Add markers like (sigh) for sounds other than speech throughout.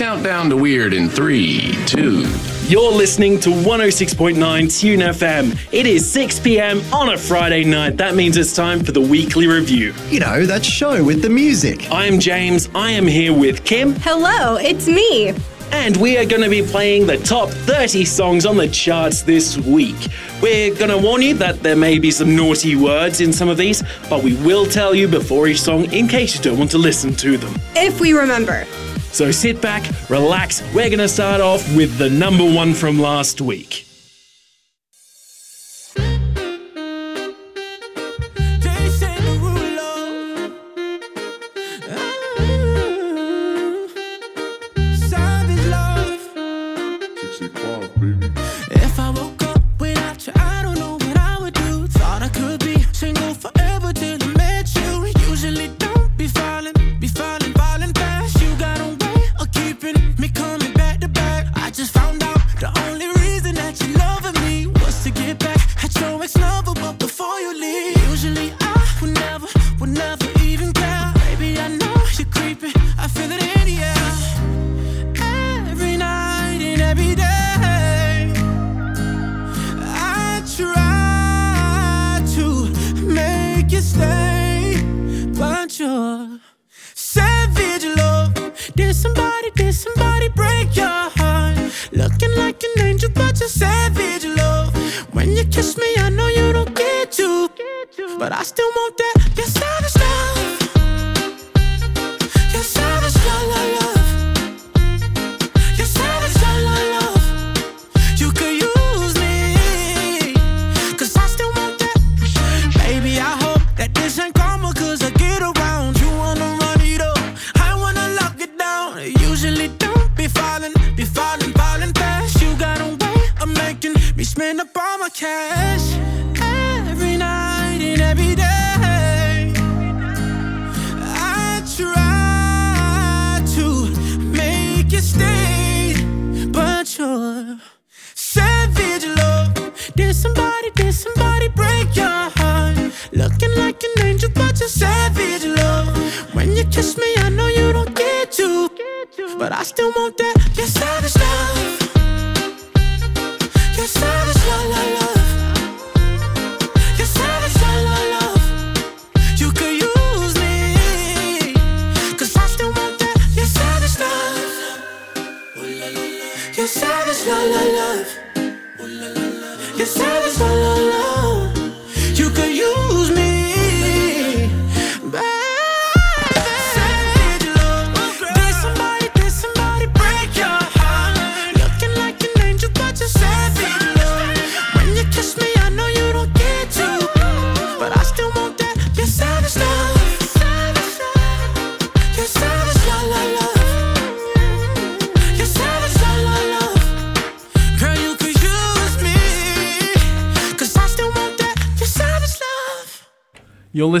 countdown to weird in three, two. You're listening to 106.9 Tune FM. It is 6 p.m. on a Friday night. That means it's time for the weekly review. You know, that show with the music. I am James. I am here with Kim. Hello, it's me. And we are going to be playing the top 30 songs on the charts this week. We're going to warn you that there may be some naughty words in some of these, but we will tell you before each song in case you don't want to listen to them. If we remember. So sit back, relax. We're going to start off with the number one from last week.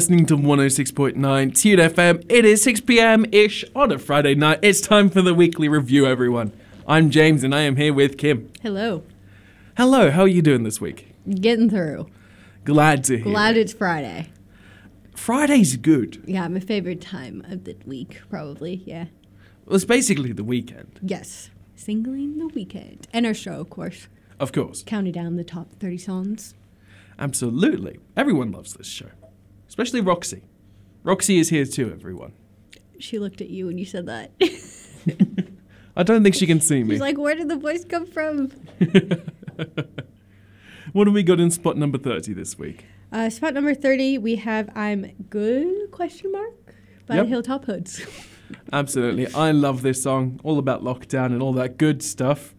Listening to 106.9 Tune FM. It is 6 p.m. ish on a Friday night. It's time for the weekly review, everyone. I'm James and I am here with Kim. Hello. Hello, how are you doing this week? Getting through. Glad to hear. Glad it's Friday. Friday's good. Yeah, my favorite time of the week, probably. Yeah. Well, it's basically the weekend, Yes. Singling the weekend. And our show, of course. of course. Counting down the top 30 songs. Absolutely. Everyone loves this show, especially Roxy. Roxy is here too, everyone. She looked at you when you said that. (laughs) (laughs) I don't think she can see me. She's like, where did the voice come from? (laughs) what have we got in spot number 30 this week? Uh, spot number 30, we have I'm Good, question mark, by Yep. Hilltop Hoods. Absolutely. I love this song, all about lockdown and all that good stuff.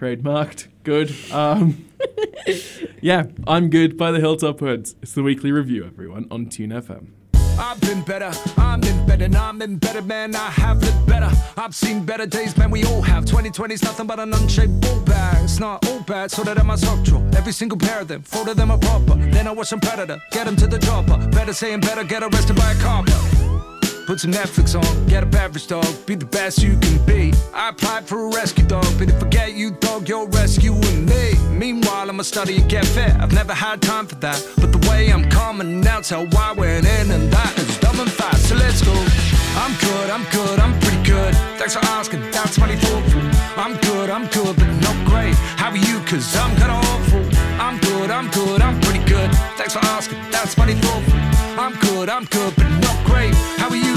Trademarked. Good. Um, (laughs) yeah, I'm good by the Hilltop Hoods. It's the weekly review, everyone, on Tune FM. I've been better, I'm in better, and I'm in better, man. I have lived better. I've seen better days, man. We all have. 2020's nothing but an unshaped ball bag. It's not all bad, so that in my sock drawer. Every single pair of them, four of them are proper. Then I watch some predator, get him to the dropper. Better saying better, get arrested by a cop. Put some Netflix on, get up average dog, be the best you can be. I applied for a rescue dog, but if forget you, dog, you're rescuing me. Meanwhile, I'ma study and get fit. I've never had time for that, but the way I'm coming out, how I went in and that is dumb and fast. So let's go. I'm good, I'm good, I'm pretty good. Thanks for asking, that's mighty thoughtful. I'm good, I'm good, but not great. How are you? Cause I'm kinda awful. I'm good, I'm good, I'm pretty good. Thanks for asking, that's mighty thoughtful. I'm good, I'm good, but not great. How are you?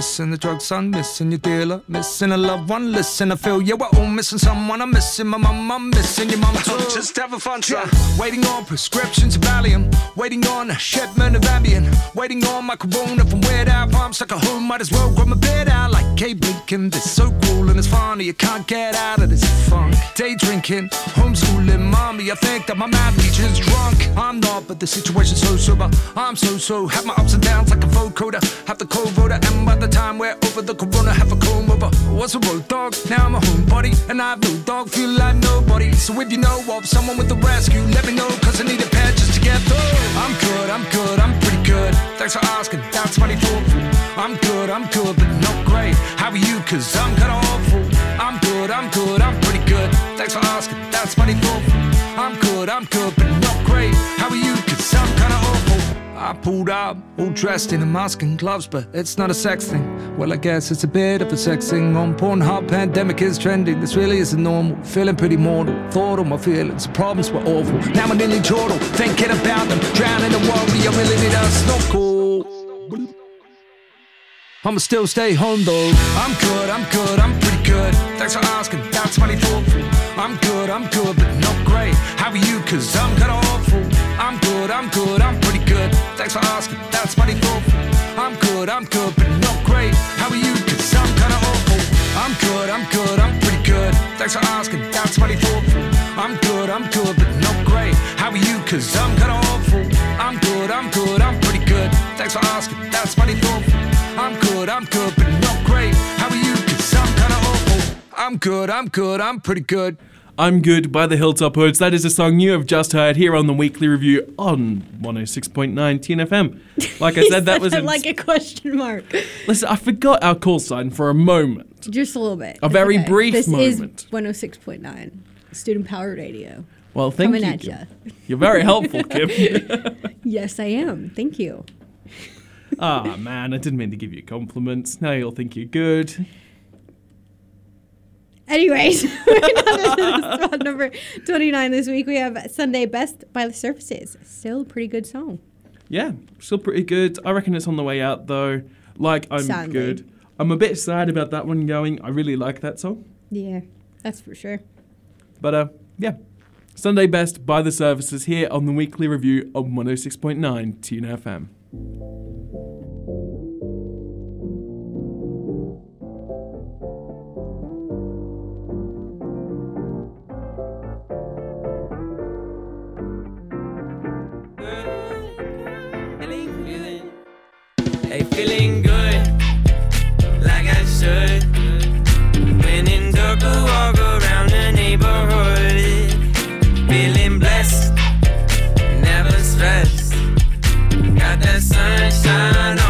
Missing the drug son, missing your dealer, missing a loved one. Listen, I feel yeah, we're all missing someone. I'm missing my mum, I'm missing your mum too. Just having fun, yeah. Waiting on prescriptions of Valium, waiting on a shipment of Ambien, waiting on my corona from weird out. I'm stuck at home, might as well grab my bed out like Kate Blinken. This so cool and it's funny, you can't get out of this funk. Day drinking, homeschooling, mommy. I think that my math teacher's drunk. I'm not, but the situation's so sober. I'm so so, have my ups and downs like a vocoder. Have the cold voter, and by the time we're over the corona, have a comb over. Was a road dog, now I'm a homebody, and I have no dog, feel like nobody. So if you know of someone with a rescue, let me know, cause I need a pet just to get through. I'm good, I'm good, I'm pretty good. Thanks for asking, that's mighty thoughtful. I'm good, I'm good, but not great. How are you? Cause I'm kinda awful. I'm good, I'm good, I'm pretty good. Thanks for asking, that's mighty thoughtful. I'm good, I'm good, but not great. How are you? Cause I'm kinda awful. I pulled up, all dressed in a mask and gloves, but it's not a sex thing. Well, I guess it's a bit of a sex thing. On Pornhub, pandemic is trending. This really isn't normal. Feeling pretty mortal. Thought all my feelings, the problems were awful. Now I'm nearly chortle, thinking about them. Drowning the world, I really need a snorkel. I'ma still stay home though. I'm good, I'm good, I'm pretty good. Thanks for asking, that's mighty thoughtful. I'm good, I'm good, but not great. How are you? Cause I'm kinda awful. I'm good, I'm good, I'm pretty good. Thanks for asking, that's mighty thoughtful. I'm good, I'm good, but not great. How are you? Cause I'm kinda awful. I'm good, I'm good, I'm pretty good. Thanks for asking, that's mighty thoughtful. I'm good, I'm good, but not great. How are you? Cause I'm kinda awful. I'm good, I'm good, I'm pretty good. Thanks for asking, that's mighty thoughtful. I'm good, I'm good, but not great. How are you? Cause I'm kinda awful. I'm good, I'm good, I'm pretty good. I'm Good by the Hilltop Hoods. That is a song you have just heard here on the weekly review on 106.9 Tune FM. Like I (laughs) said, that was. Like a question mark. Listen, I forgot our call sign for a moment. Just a little bit. A very brief this moment. is 106.9 student powered radio. Well, thank Coming you. at Kim. ya. You're very helpful, (laughs) Kim. Yes, I am. Thank you. Ah, man, I didn't mean to give you compliments. Now you'll think you're good. Anyways, (laughs) we're down to (laughs) spot number 29 this week. We have Sunday Best by the Surfaces. Still a pretty good song. Yeah, still pretty good. I reckon it's on the way out, though. Like, I'm Sadly. good. I'm a bit sad about that one going. I really like that song. Yeah, that's for sure. But, uh, yeah. Sunday Best by the Surfaces here on the weekly review of 106.9 Tune FM. Feeling good, like I should. When in dark, walk around the neighborhood. Feeling blessed, never stressed. Got that sunshine on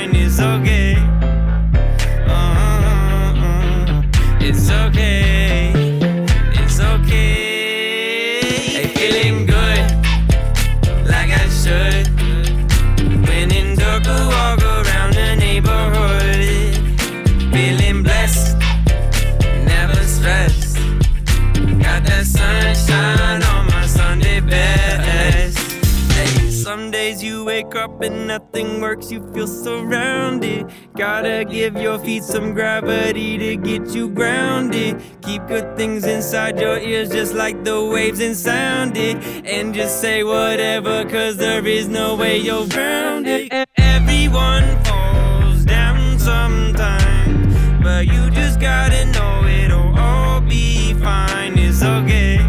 And nothing works, you feel surrounded. Gotta give your feet some gravity to get you grounded. Keep good things inside your ears, just like the waves and sound it. And just say whatever, cause there is no way you're grounded. Everyone falls down sometime, but you just gotta know it'll all be fine. It's okay.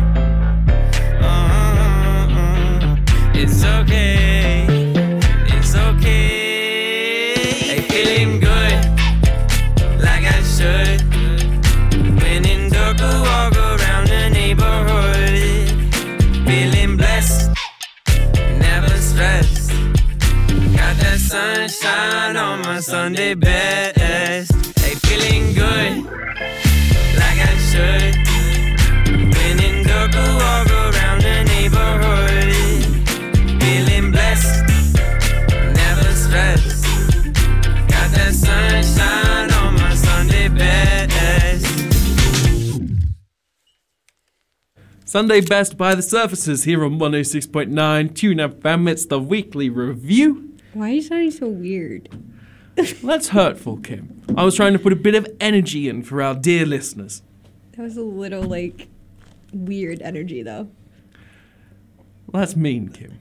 Uh-uh. It's okay. Sunday best. Hey, feeling good, like I should. When in dark, I walk around the neighborhood. Feeling blessed, never stressed. Got that sunshine on my Sunday best. Sunday Best by the Surfaces here on 106.9 Tune FM. It's the weekly review. Why are you sounding so weird? (laughs) That's hurtful, Kim. I was trying to put a bit of energy in for our dear listeners. That was a little like weird energy though. Well, that's mean, Kim.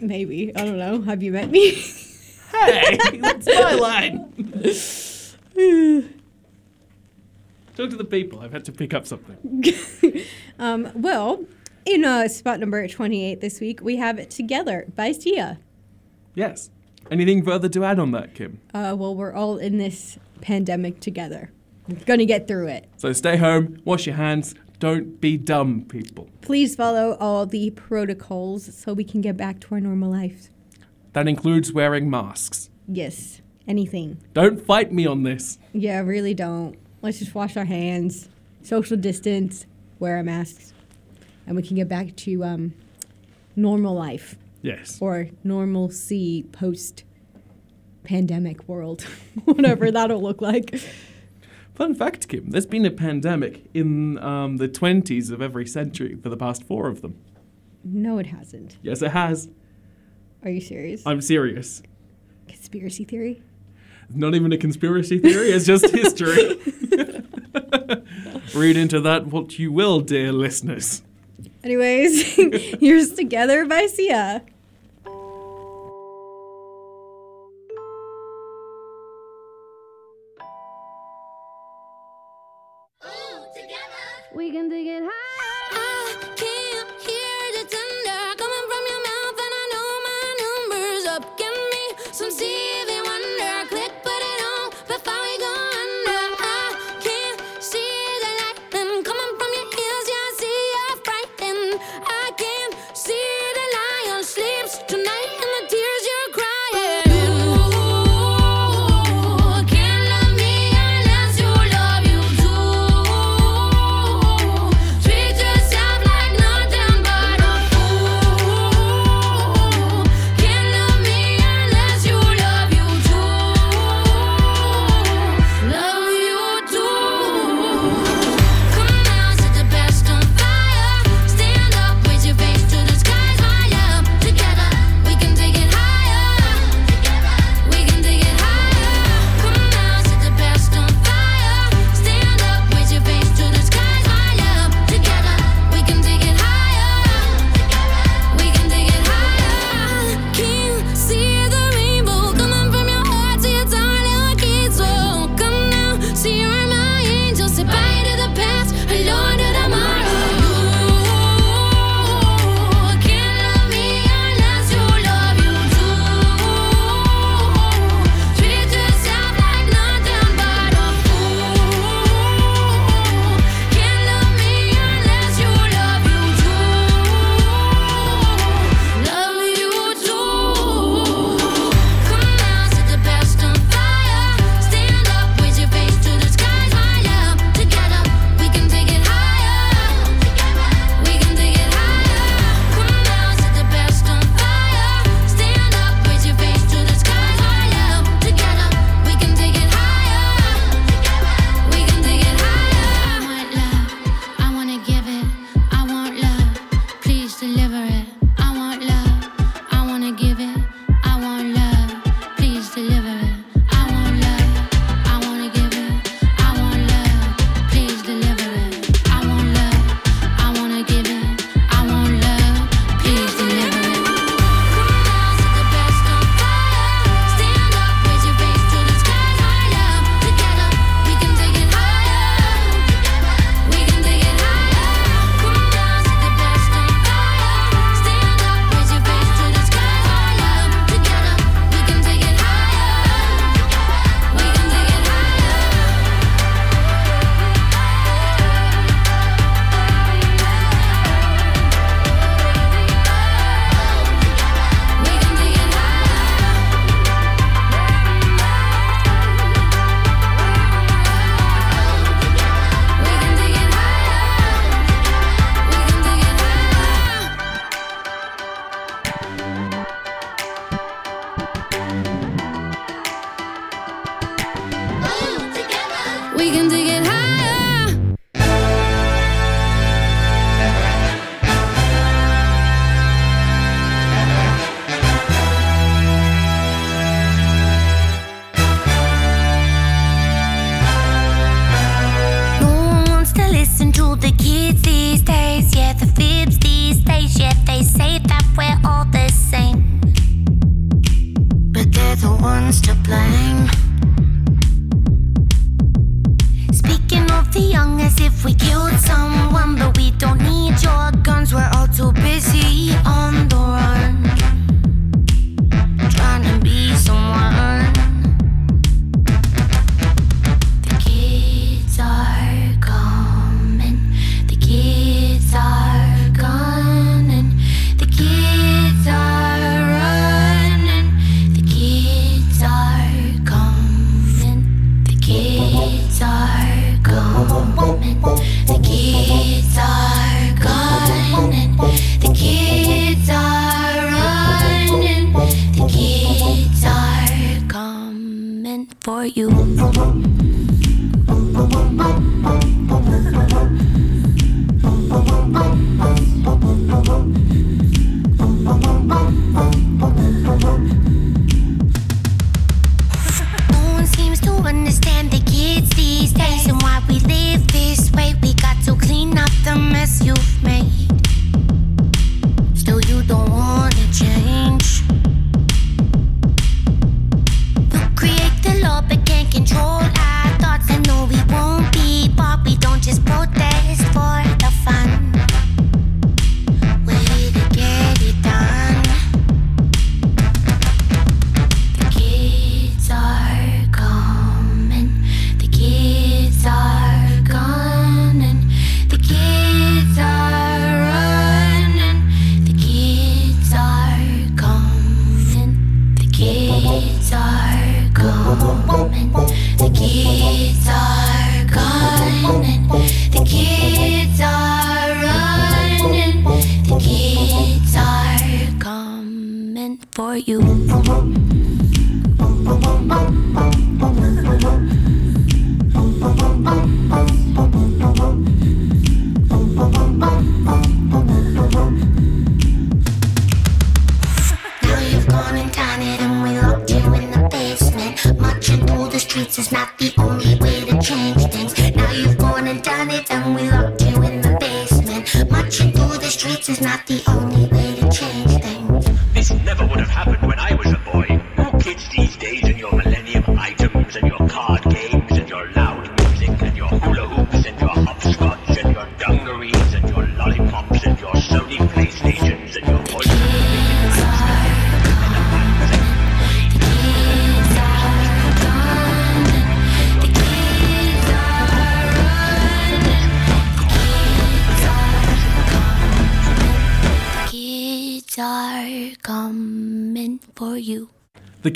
Maybe. I don't know. Have you met me? (laughs) Hey, that's my line. (laughs) Talk to the people. I've had to pick up something. um, well, in uh, spot number 28 this week, we have it Together by Sia. Yes. Anything further to add on that, Kim? Uh, well, we're all in this pandemic together. We're going to get through it. So stay home, wash your hands, don't be dumb, people. Please follow all the protocols so we can get back to our normal lives. That includes wearing masks. Yes, anything. Don't fight me on this. Yeah, really don't. Let's just wash our hands, social distance, wear our masks, and we can get back to um, normal life Yes. or normalcy post pandemic world, (laughs) whatever that'll look like. Fun fact, Kim, there's been a pandemic in um, the 20s of every century for the past four of them. No, it hasn't. Yes, it has. Are you serious? I'm serious. Conspiracy theory? Not even a conspiracy theory, it's just history. (laughs) Read into that what you will, dear listeners. Anyways, (laughs) here's Together by Sia.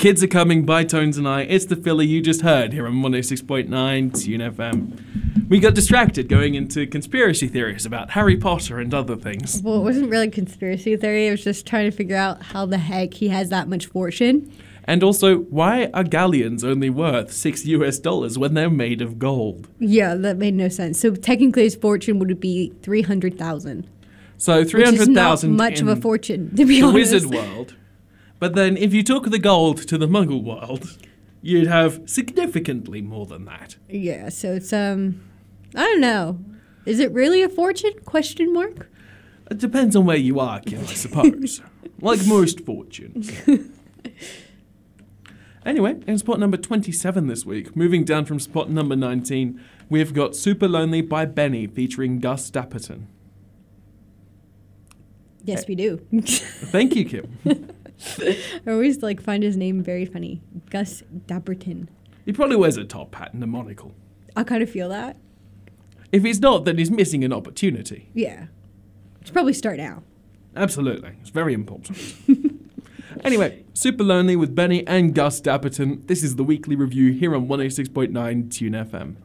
Kids Are Coming by Tones and I. It's the filler you just heard here on 106.9 Tune FM. We got distracted going into conspiracy theories about Harry Potter and other things. Well, it wasn't really conspiracy theory. I was just trying to figure out how the heck he has that much fortune. And also, why are galleons only worth 6 US dollars when they're made of gold? Yeah, that made no sense. So technically, his fortune would be three hundred thousand. So is not 300,000 much of a fortune, to be the honest. wizard world. But then if you took the gold to the muggle world, you'd have significantly more than that. Yeah, so it's um, I don't know. Is it really a fortune? Question mark. It depends on where you are, Kim, I suppose. (laughs) like most fortunes. Anyway, in spot number 27 this week, moving down from spot number 19, we've got Super Lonely by Benee featuring Gus Dapperton. Yes, we do. Thank you, Kim. (laughs) (laughs) I always like find his name very funny. Gus Dapperton. he probably wears a top hat and a monocle. I kind of feel that. If he's not, then he's missing an opportunity. Yeah. Should probably start now. Absolutely. It's very important. (laughs) anyway, Super Lonely with Benee and Gus Dapperton. This is the weekly review here on 106.9 Tune FM.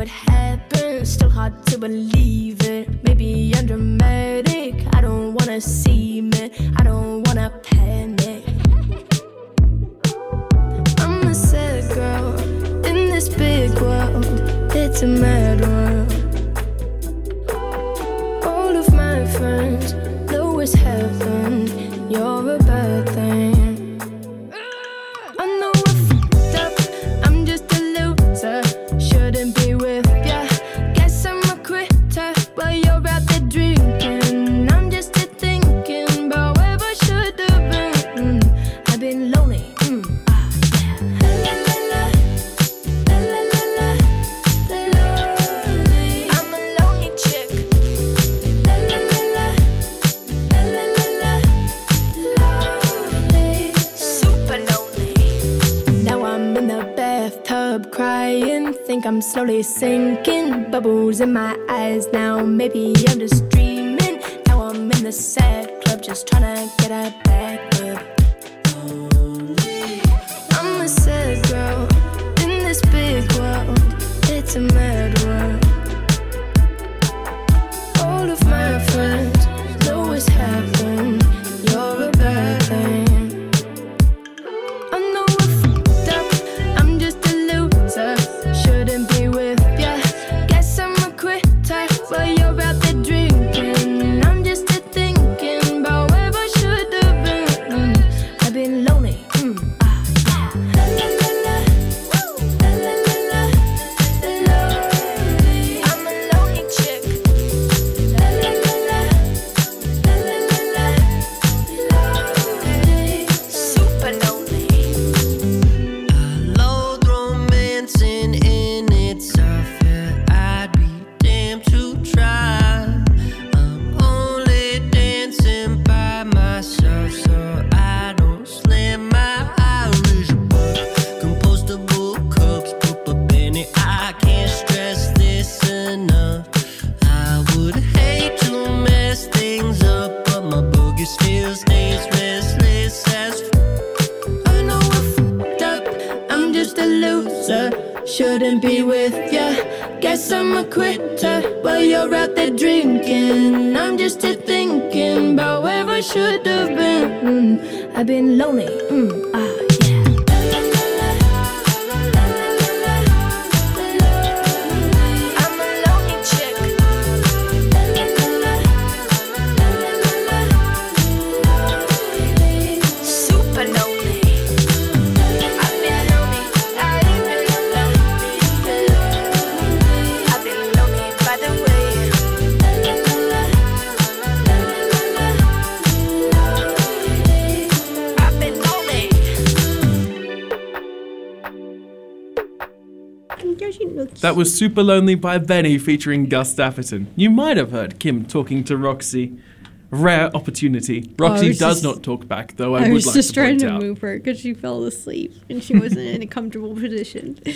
what happened. Still hard to believe it. Maybe I'm dramatic. I don't wanna see it. I don't wanna panic. I'm a sad girl in this big world. It's a mad world. All of my friends know it's heaven. You're a Slowly sinking. Bubbles in my eyes now. Maybe I'm just dreaming. Now I'm in the sad club just trying to get a back up. That was Super Lonely by Benee featuring Gus Dapperton. You might have heard Kim talking to Roxy. Rare opportunity. Roxy was does just- not talk back, though I, I, would was like just to trying point to out. move her because she fell asleep and she wasn't in a comfortable position. (laughs)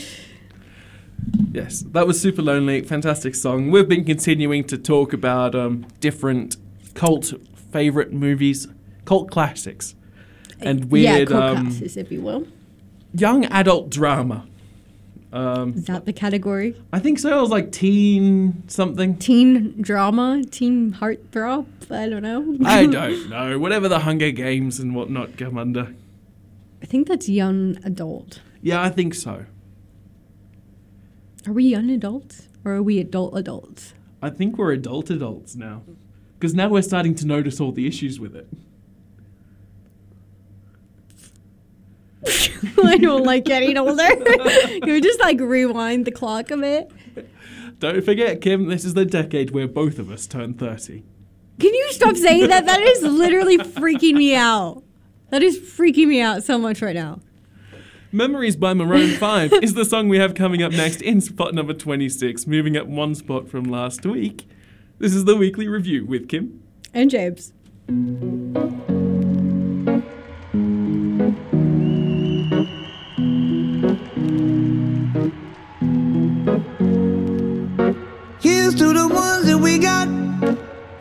Yes, that was Super Lonely. Fantastic song. We've been continuing to talk about um, different cult favorite movies, cult classics, and yeah, weird cult um, classes, if you will. young adult drama. Um, Is that the category? I think so. It was like teen something. Teen drama, teen heartthrob. I don't know. I (laughs) don't know. Whatever the Hunger Games and whatnot come under. I think that's young adult. Yeah, I think so. Are we young adults or are we adult adults? I think we're adult adults now. Because now we're starting to notice all the issues with it. (laughs) I don't like getting older. (laughs) Can we just like rewind the clock a bit? Don't forget, Kim, this is the decade where both of us turn 30. Can you stop saying that? That is literally freaking me out. That is freaking me out so much right now. Memories by Maroon 5 is the song we have coming up next in spot number 26, moving up one spot from last week. This is the weekly review with Kim. And James.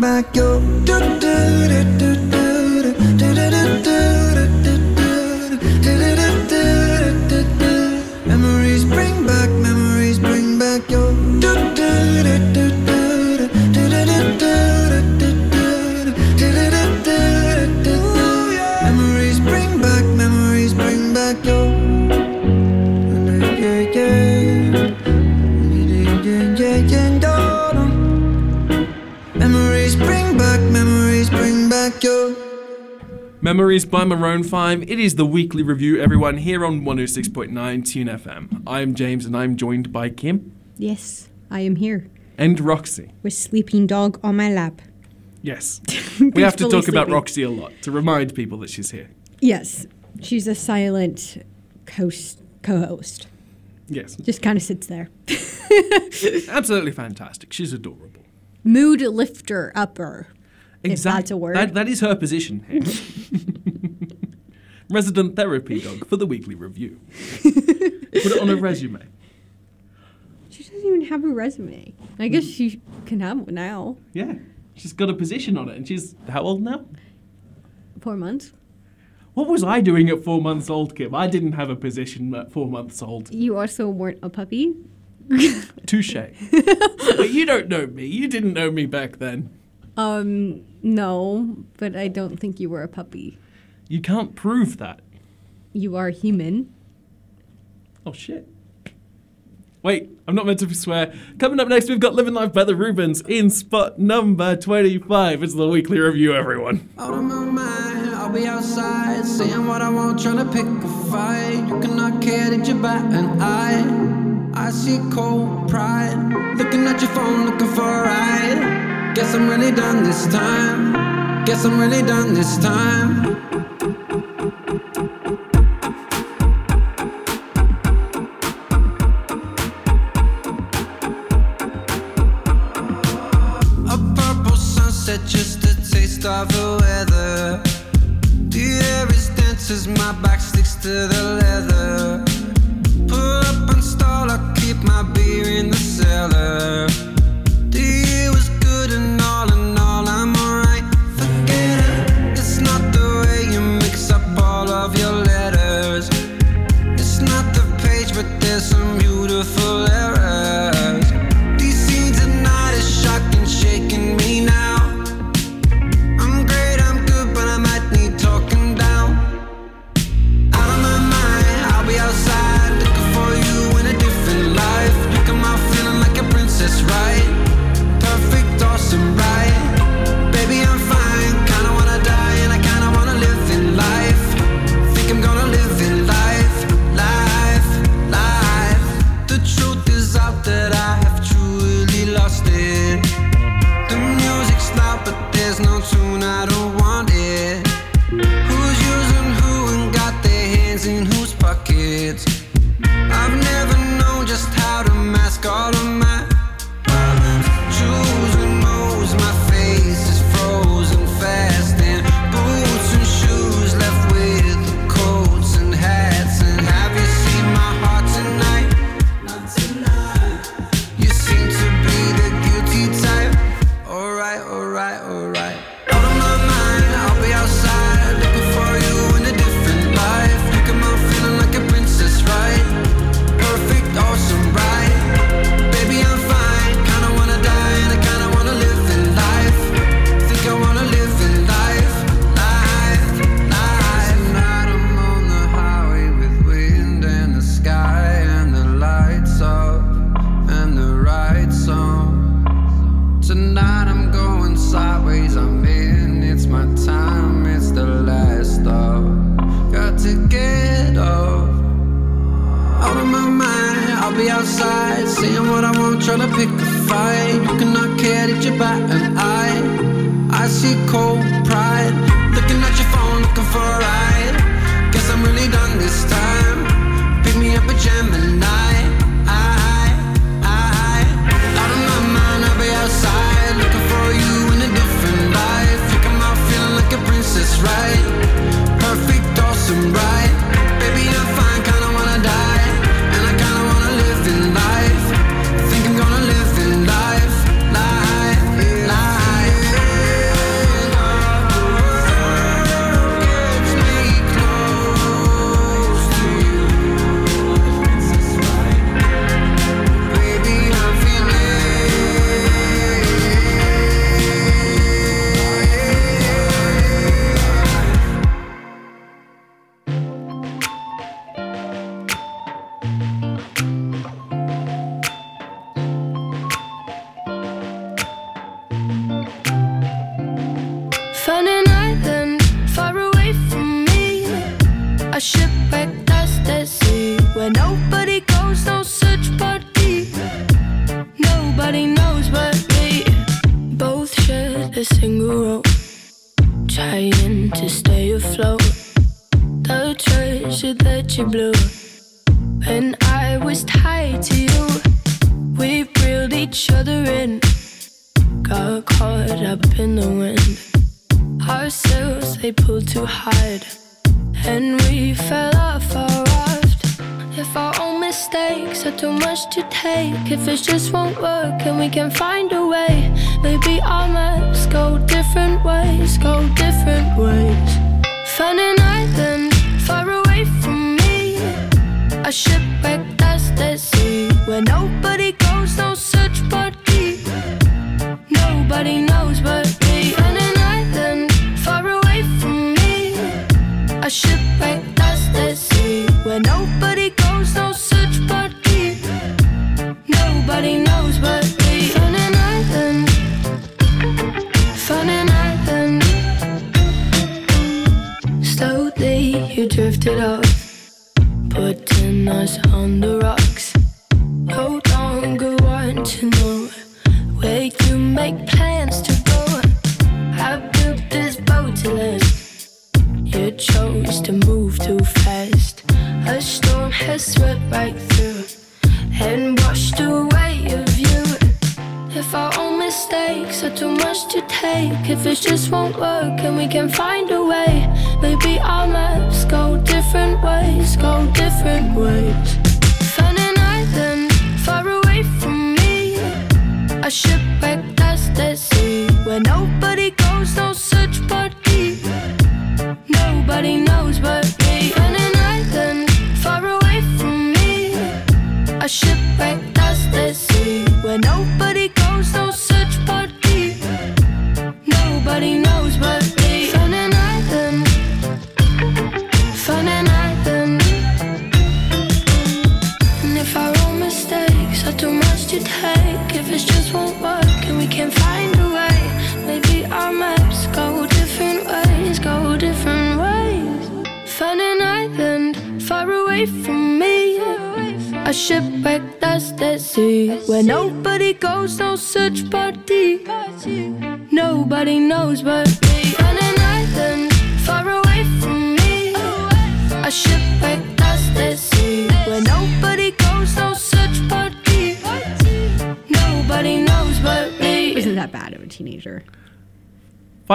back your. do do do do do Memories by Maroon 5. It is the weekly review, everyone, here on 106.9 Tune FM. I'm James and I'm joined by Kim Yes, I am here and Roxy. with sleeping dog on my lap. Yes. (laughs) we have to talk about. Roxy a lot to remind people that she's here. Yes, she's a silent host, co-host. Yes. Just kind of sits there. (laughs) Absolutely fantastic. She's adorable. Mood lifter upper. If that's a word. That, that is her position here. (laughs) Resident therapy dog for the weekly review. (laughs) Put it on a resume. She doesn't even have a resume. I guess mm. she can have one now. Yeah. She's got a position on it and she's how old now? Four months. What was I doing at four months old, Kim? I didn't have a position at four months old. You also weren't a puppy. Touche. (laughs) but you don't know me. You didn't know me back then. Um, no, but I don't think you were a puppy. You can't prove that. You are human. Oh shit. Wait, I'm not meant to swear. Coming up next, we've got Living Life by the Rubens in spot number 25. It's the weekly review, everyone. Out of my mind, I'll be outside saying what I want, trying to pick a fight. You cannot care that you bat an eye. I see cold pride, looking at your phone, looking for a ride. Guess I'm really done this time. Guess I'm really done this time. A purple sunset, just a taste of the weather. The air is dense as my back sticks to the leather. Pull up and stall, I keep my beer in the cellar.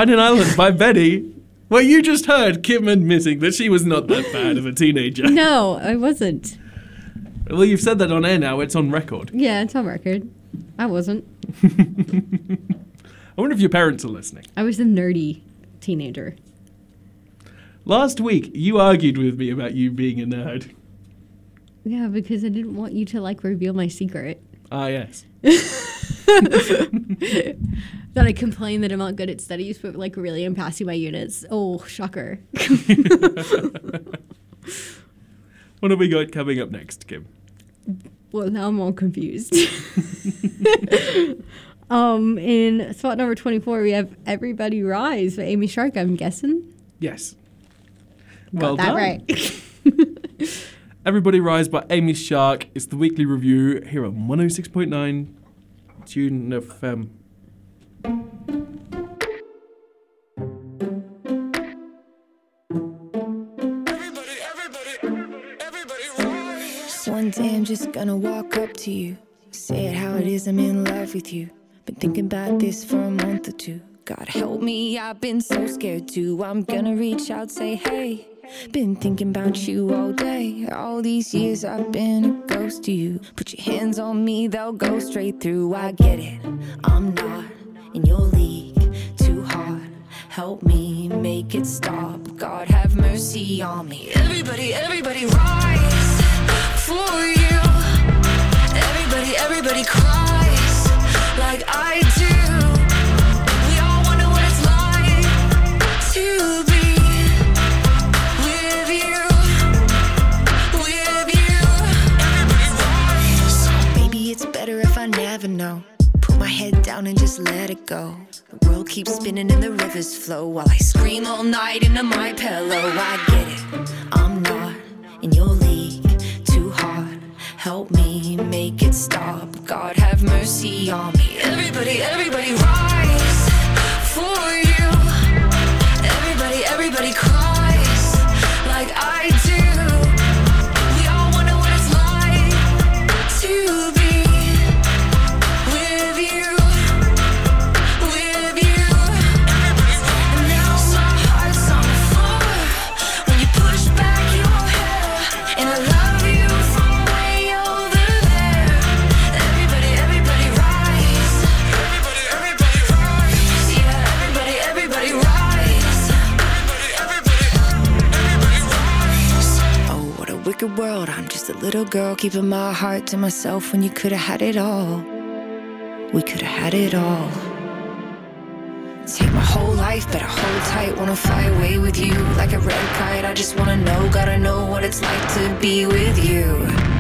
Find an Island by Benee. Well, you just heard Kim admitting that she was not that bad of a teenager. No, I wasn't. Well, you've said that on air now. It's on record. Yeah, it's on record. I wasn't. (laughs) I wonder if your parents are listening. I was a nerdy teenager. Last week, you argued with me about you being a nerd. Yeah, because I didn't want you to like reveal my secret. Ah, yes. (laughs) That I complain that I'm not good at studies, but like really I'm passing my units. Oh, shocker. (laughs) What have we got coming up next, Kim? well, now I'm all confused. (laughs) um, in spot number 24, we have Everybody Rise by Amy Shark, I'm guessing. Yes. Got Well that done. right. (laughs) Everybody Rise by Amy Shark It's the weekly review here on 106.9 Tune FM. One day I'm just gonna walk up to you, say it how it is, I'm in love with you. Been thinking about this for a month or two. God help me, I've been so scared too. I'm gonna reach out, say hey. Been thinking about you all day. All these years I've been a ghost to you. Put your hands on me, they'll go straight through. I get it, I'm not in your league. Too hard, help me make it stop. God have mercy on me. Everybody, everybody rise for you. Everybody, everybody cries like I do. Keeps spinning and the rivers flow while I scream all night into my pillow. I get it. I'm not in your league. Too hard. Help me make it stop. God have mercy on me. Everybody, everybody rise for you. Everybody, everybody cries wicked world. I'm just a little girl keeping my heart to myself when you could have had it all. We could have had it all. Take my whole life, better hold tight. Wanna fly away with you like a red kite. I just wanna know, gotta know what it's like to be with you.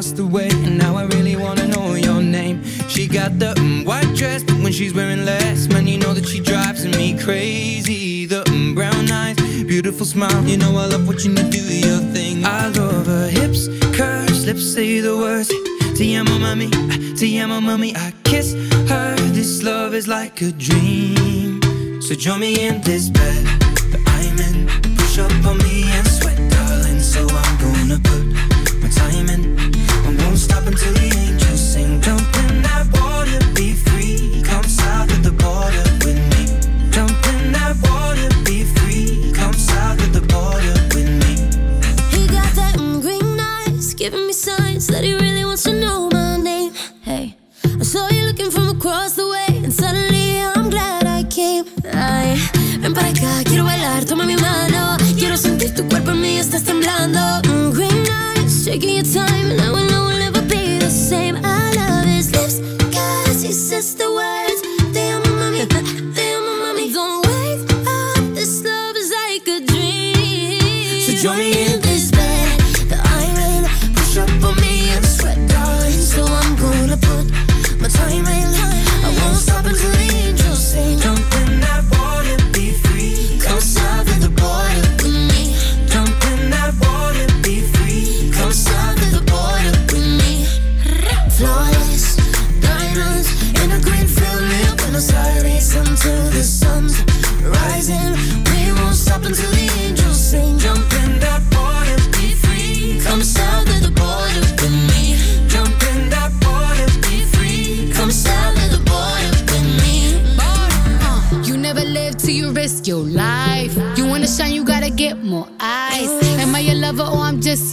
Across the way, and now I really wanna know your name. She got the mm, white dress, but when she's wearing less, man, you know that she drives me crazy. The mm, brown eyes, beautiful smile, you know I love watching you do your thing. I love her hips, curves, lips say the words. Te amo, mami, te amo, mami. I kiss her. This love is like a dream. So join me in this bed time.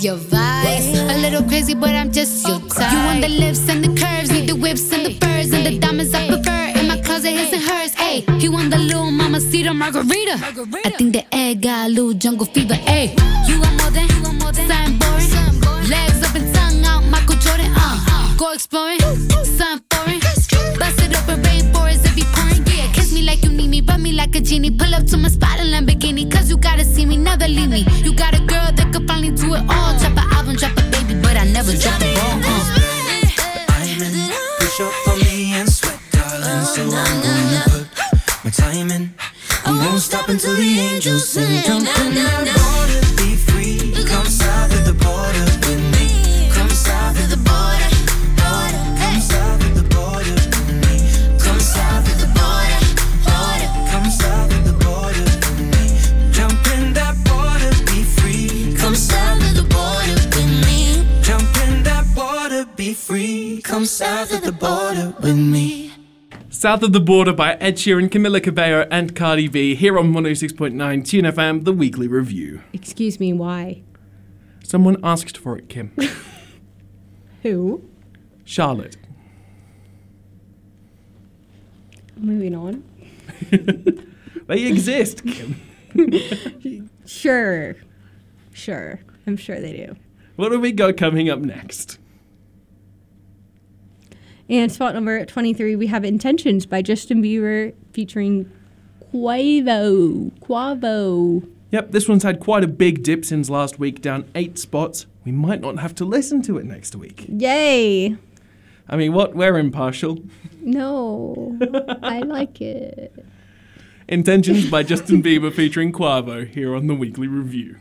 Your vice? A little crazy, but I'm just your type. You want the lips and the curves, need the whips and the furs and the diamonds I prefer. In my closet, his and hers. Ayy, he want the little mama cedar margarita. I think the egg got a little jungle fever. Ayy, you want more than, you want more than, something boring. Legs up and tongue out, Michael Jordan. Uh, go exploring, something foreign. Rub me like a genie. Pull up to my spot in Lamborghini, cause you gotta see me, never leave me. You got a girl that could finally do it all. Drop an album, drop a baby, but I never drop a ball. Uh. Diamond, push up on me and sweat, darling. So I'm gonna put my time in. I won't stop until the angels sing. Jump in that water, south of the border with me. South of the Border by Ed Sheeran, Camila Cabello, and Cardi B here on 106.9 Tune FM, the weekly review. Excuse me, why? Someone asked for it, Kim. (laughs) Who? Charlotte. Moving on. (laughs) They exist, Kim. (laughs) Sure. Sure. I'm sure they do. What do we got coming up next? And spot number 23, we have Intentions by Justin Bieber featuring Quavo. Quavo. Yep, this one's had quite a big dip since last week, down eight spots. We might not have to listen to it next week. Yay. I mean, what? We're impartial. No. I like it. Intentions by Justin Bieber featuring Quavo here on the weekly review.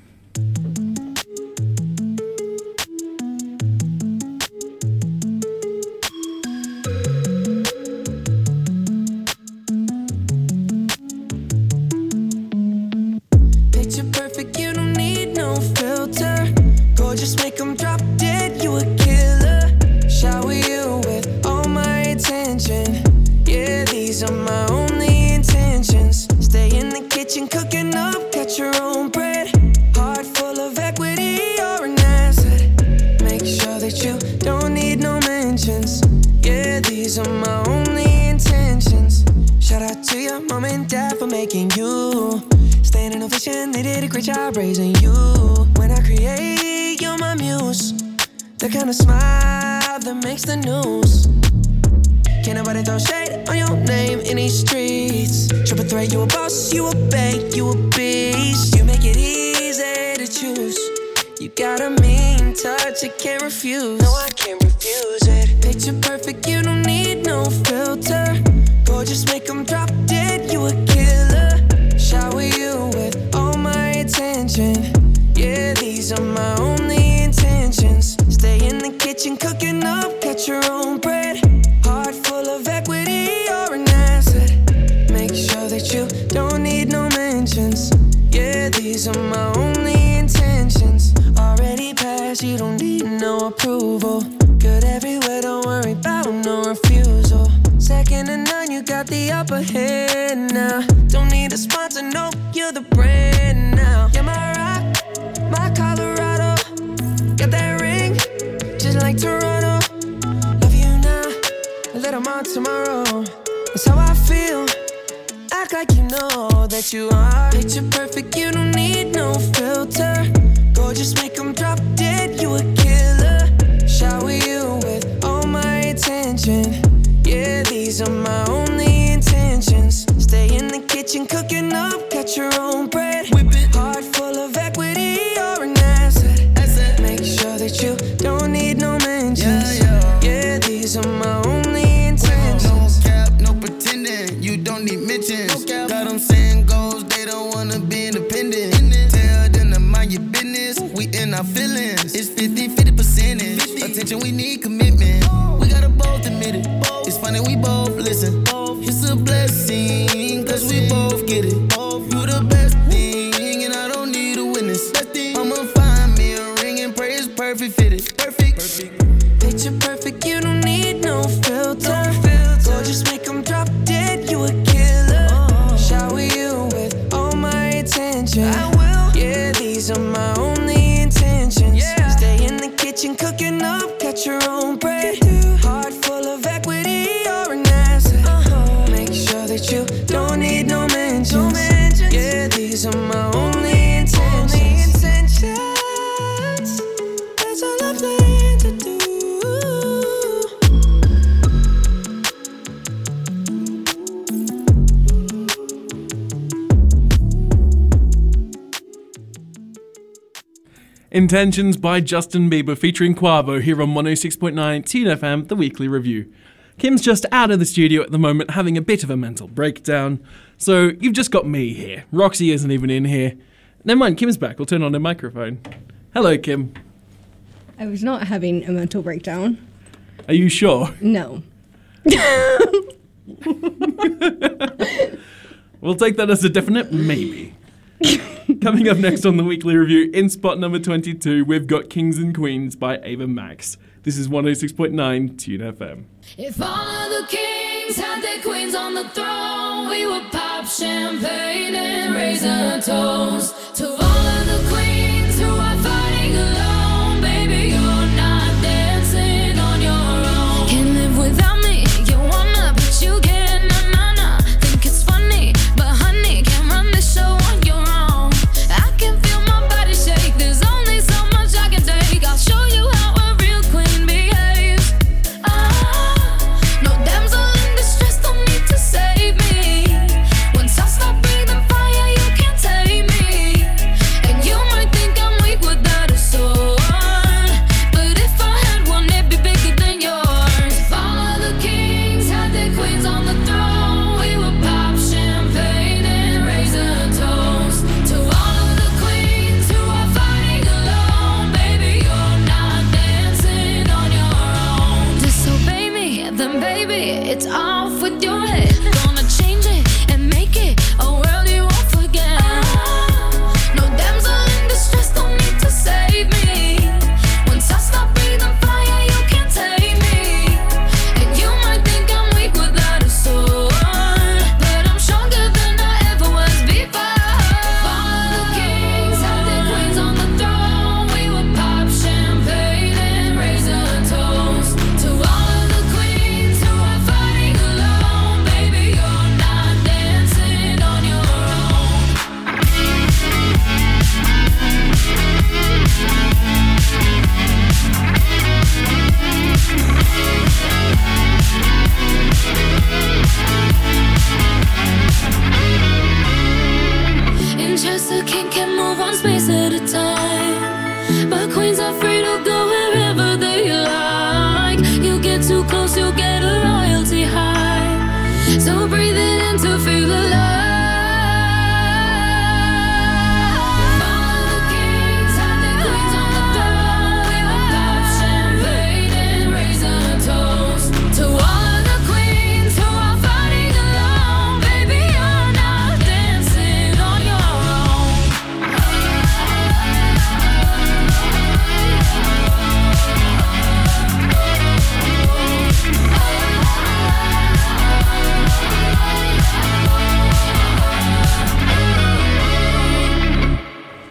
Intentions by Justin Bieber featuring Quavo here on 106.9 Tune FM, The Weekly Review. Kim's just out of the studio at the moment having a bit of a mental breakdown, so you've just got me here. Roxy isn't even in here. Never mind, Kim's back. We'll turn on her microphone. Hello, Kim. I was not having a mental breakdown. Are you sure? No. (laughs) (laughs) we'll take that as a definite maybe. (laughs) Coming up next on the weekly review, in spot number 22, we've got Kings and Queens by Ava Max. This is 106.9 Tune FM. If all of the kings had their queens on the throne, we would pop champagne and raise a toast to all of the queens.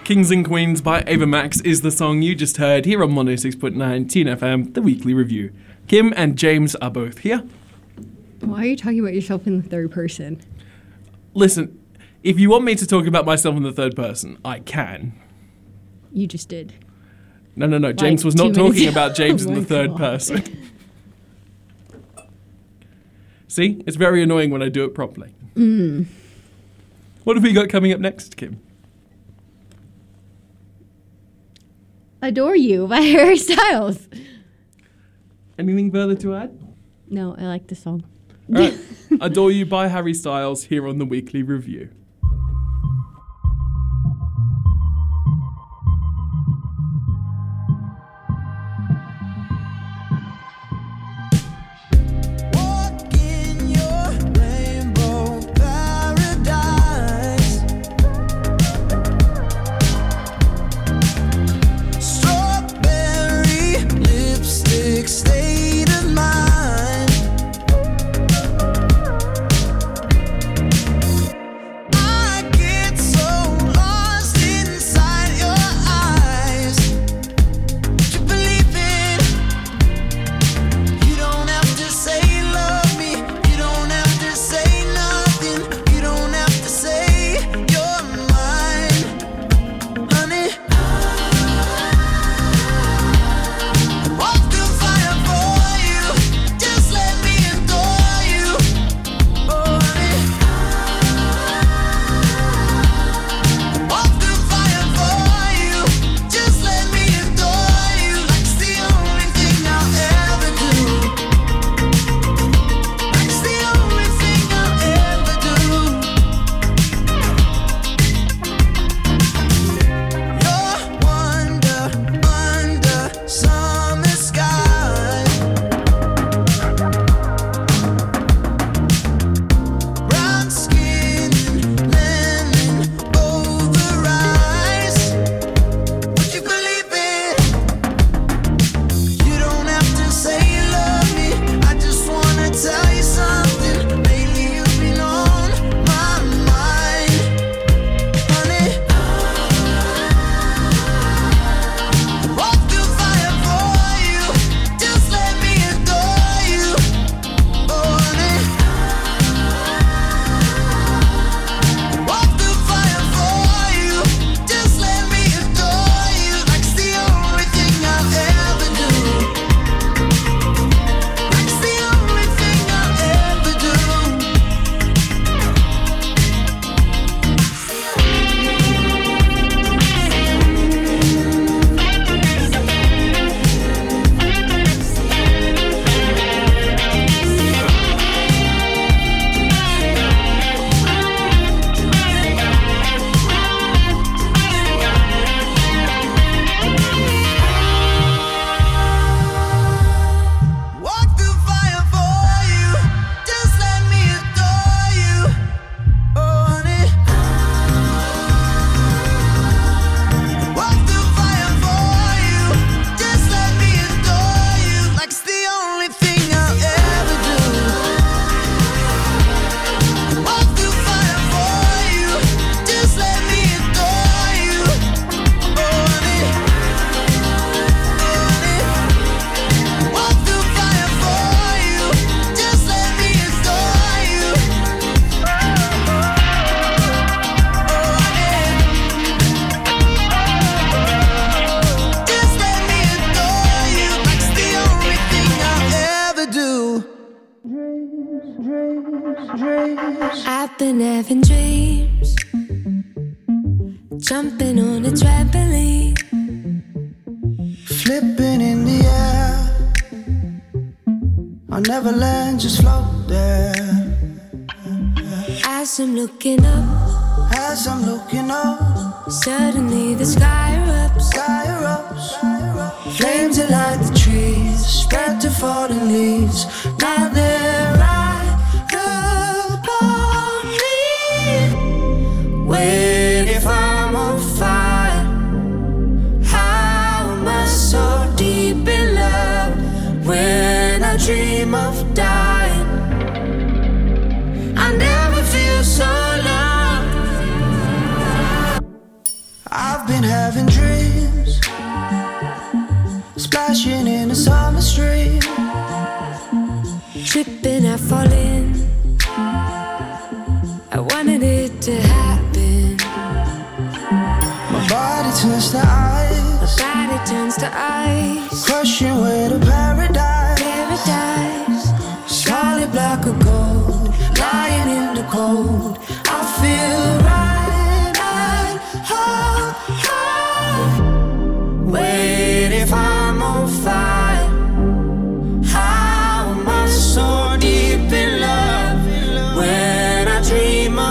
Kings and Queens by Ava Max is the song you just heard here on 106.9 Tune FM, the weekly review. Kim and James are both here. Why are you talking about yourself in the third person? Listen, if you want me to talk about myself in the third person, I can. You just did. No, no, no. Like James was not talking about James (laughs) oh in the third God. person. See, it's very annoying when I do it properly. Mm. What have we got coming up next, Kim? Adore You by (laughs) Harry Styles. Anything further to add? No, I like the song. (laughs) Adore You by Harry Styles here on the Weekly Review.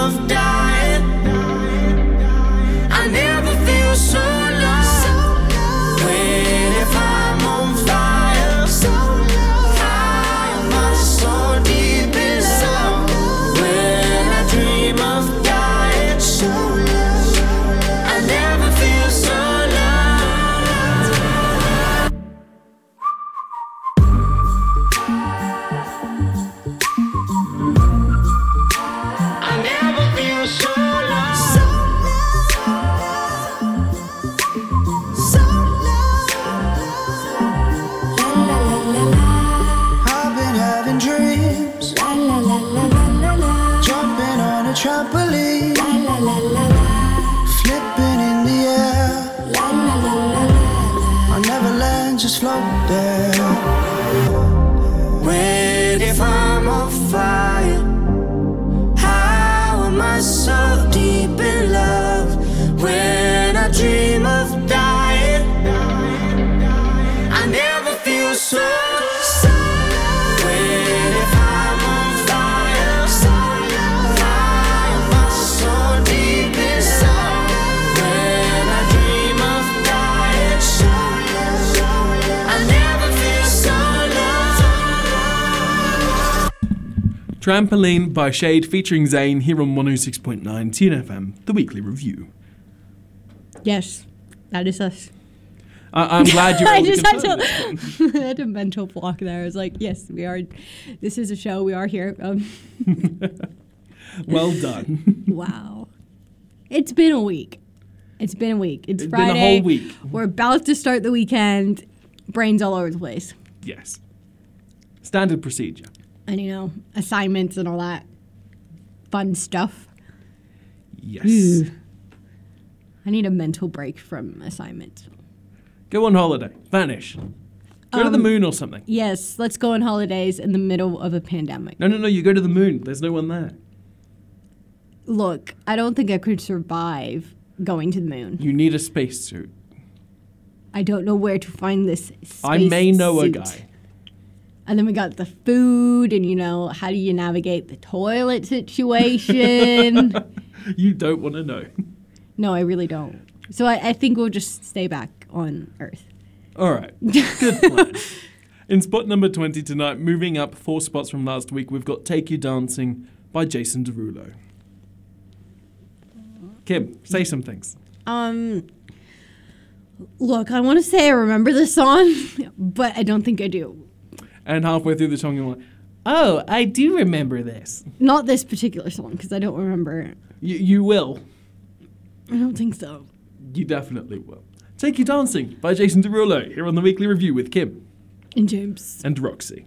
Of dying? Trampoline by SHAED featuring Zayn here on 106.9 Tune FM, the weekly review. Yes, that is us. I- I'm glad you were (laughs) I just had to, (laughs) I had a mental block there. I was like, yes, we are. This is a show. We are here. Um, (laughs) Well done. wow. It's been a week. It's been a week. It's, It's been a Friday. whole week. We're about to start the weekend. Brains all over the place. yes. Standard procedure. And, you know, assignments and all that fun stuff. Yes. Ooh. I need a mental break from assignments. Go on holiday. Vanish. Go to the Um, moon or something. Yes, let's go on holidays in the middle of a pandemic. No, no, no. You go to the moon. There's no one there. Look, I don't think I could survive going to the moon. You need a spacesuit. I don't know where to find this. I may know a guy. And then we got the food, and you know, how do you navigate the toilet situation? (laughs) You don't want to know. no, I really don't. So I, I think we'll just stay back on Earth. All right. Good plan. (laughs) In spot number 20 tonight, moving up four spots from last week, we've got Take You Dancing by Jason Derulo. Kim, say some things. Um, look, I want to say I remember this song, (laughs) but I don't think I do. And halfway through the song, you're like, oh, I do remember this. Not this particular song because I don't remember. You, you will. I don't think so. You definitely will. Take You Dancing by Jason Derulo here on the weekly review with Kim And James. and Roxy.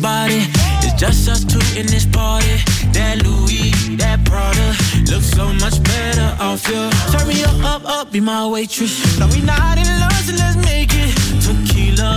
body. It's just us two in this party. That Louis, that Prada, looks so much better off you. Turn me up, up, up, be my waitress. No, we not in love, so let's make it tequila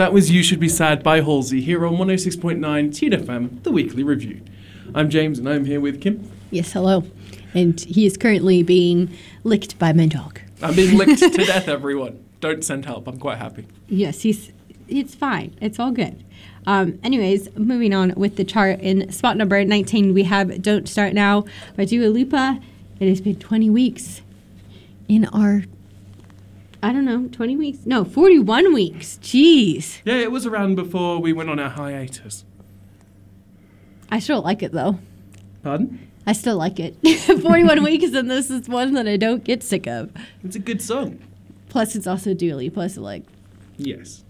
That was You Should Be Sad by Halsey here on 106.9 Tune FM, the weekly review. I'm James and I'm here with Kim. Yes, hello. And he is currently being licked by my dog. I'm being licked to death, everyone. Don't send help. I'm quite happy. Yes, he's. It's fine. It's all good. Um, anyways, moving on with the chart. In spot number 19, we have "Don't Start Now" by Dua Lipa. It has been 20 weeks in our. I don't know, 20 weeks? No, 41 weeks. Jeez. Yeah, it was around before we went on our hiatus. I still like it though. Pardon? I still like it. (laughs) 41 weeks, and this is one that I don't get sick of. It's a good song. Plus, it's also Dua Lipa, so like Yes.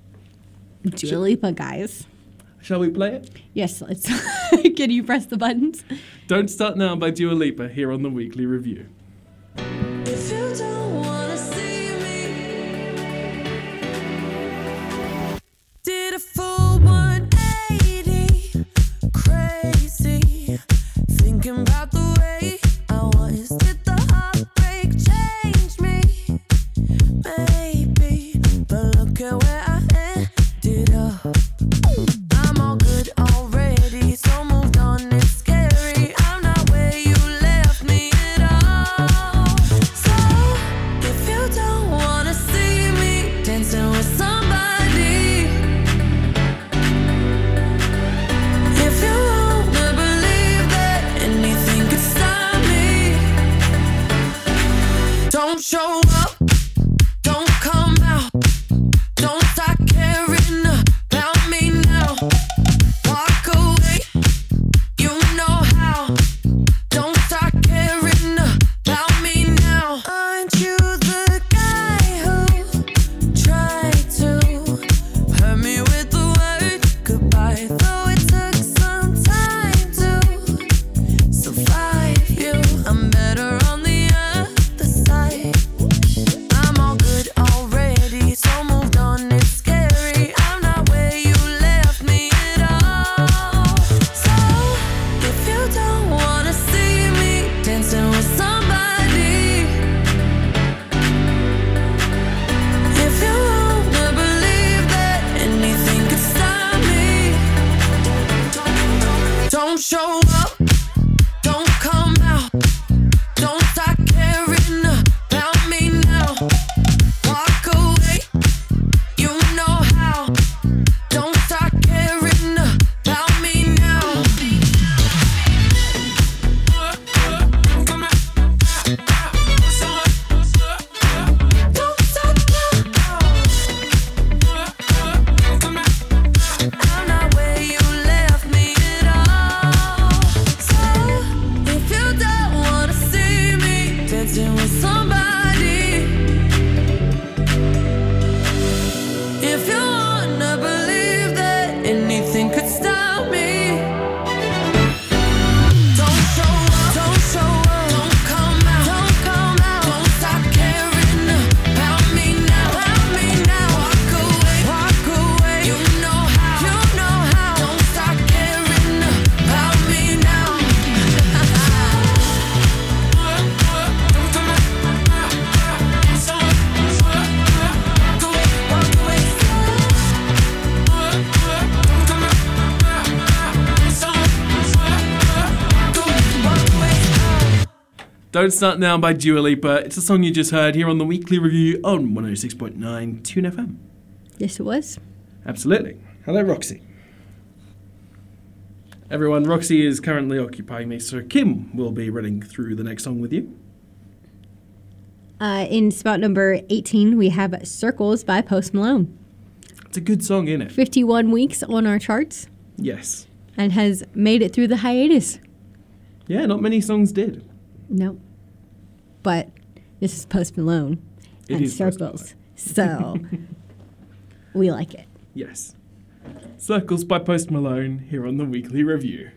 Dua Lipa, guys. Shall we play it? Yes, let's. (laughs) Can you press the buttons? Don't Start Now by Dua Lipa here on the weekly review. Did show Don't Start Now by Dua Lipa. It's a song you just heard here on the weekly review on 106.9 Tune FM. Yes, it was. Absolutely. Hello, Roxy. Everyone, Roxy is currently occupying me, so Kim will be running through the next song with you. Uh, in spot number 18, we have Circles by Post Malone. It's a good song, isn't it? 51 weeks on our charts Yes. and has made it through the hiatus. Yeah, not many songs did. No. But this is Post Malone It and is Circles. So (laughs) we like it. Yes. Circles by Post Malone here on the weekly review.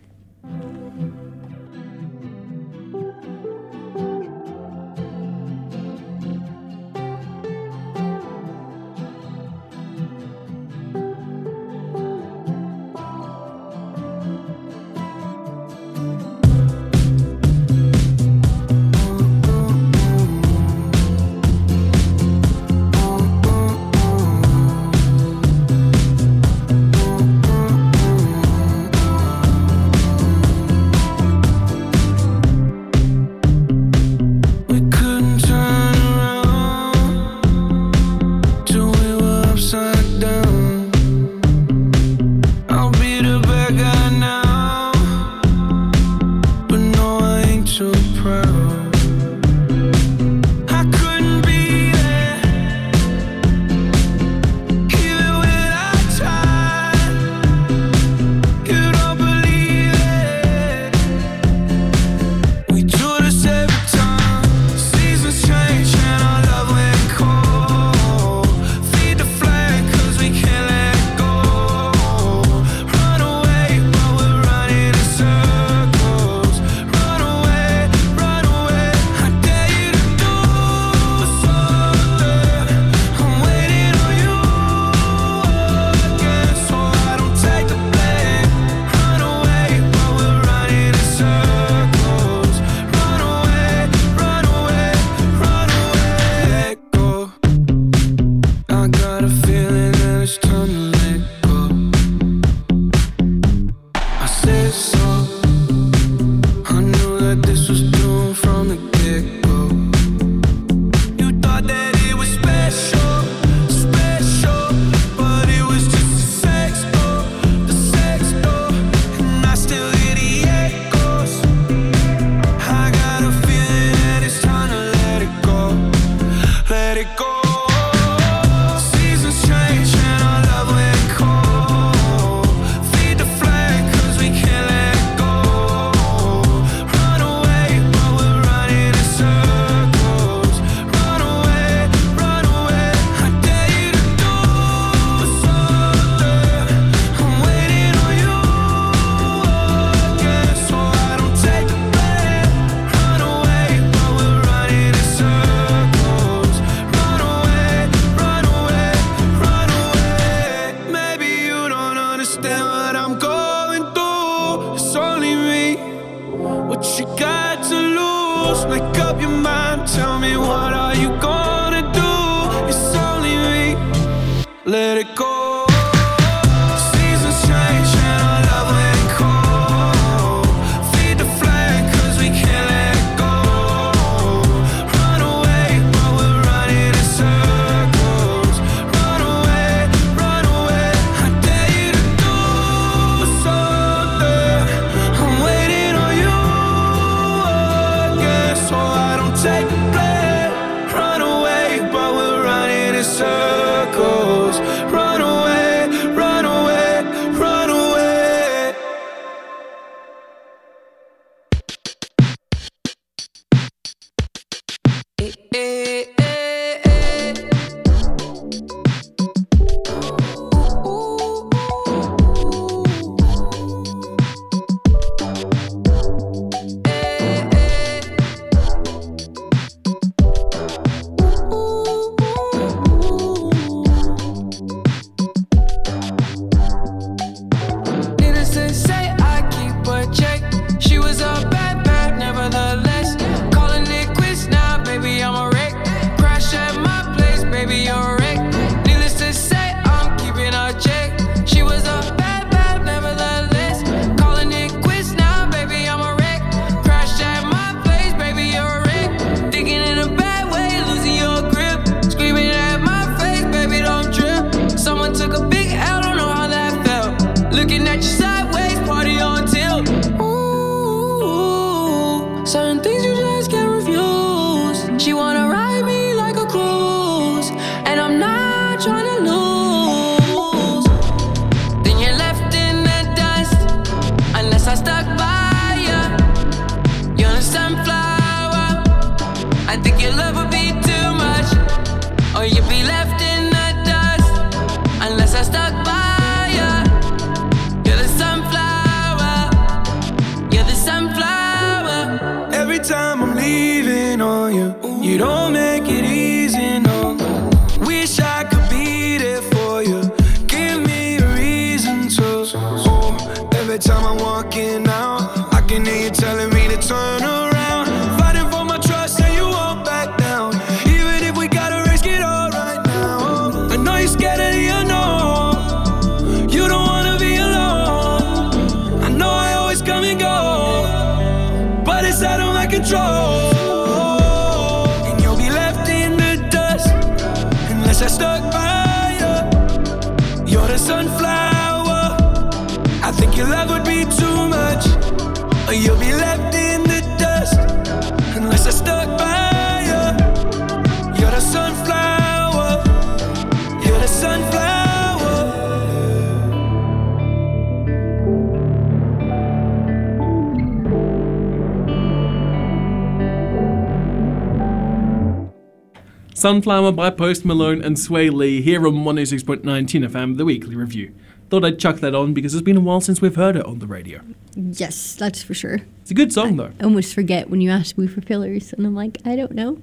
Sunflower by Post Malone and Swae Lee here on 106.9 Tune FM, the weekly review. Thought I'd chuck that on because it's been a while since we've heard it on the radio. Yes, that's for sure. It's a good song though. I almost forget when you ask me for fillers, and I'm like, I don't know.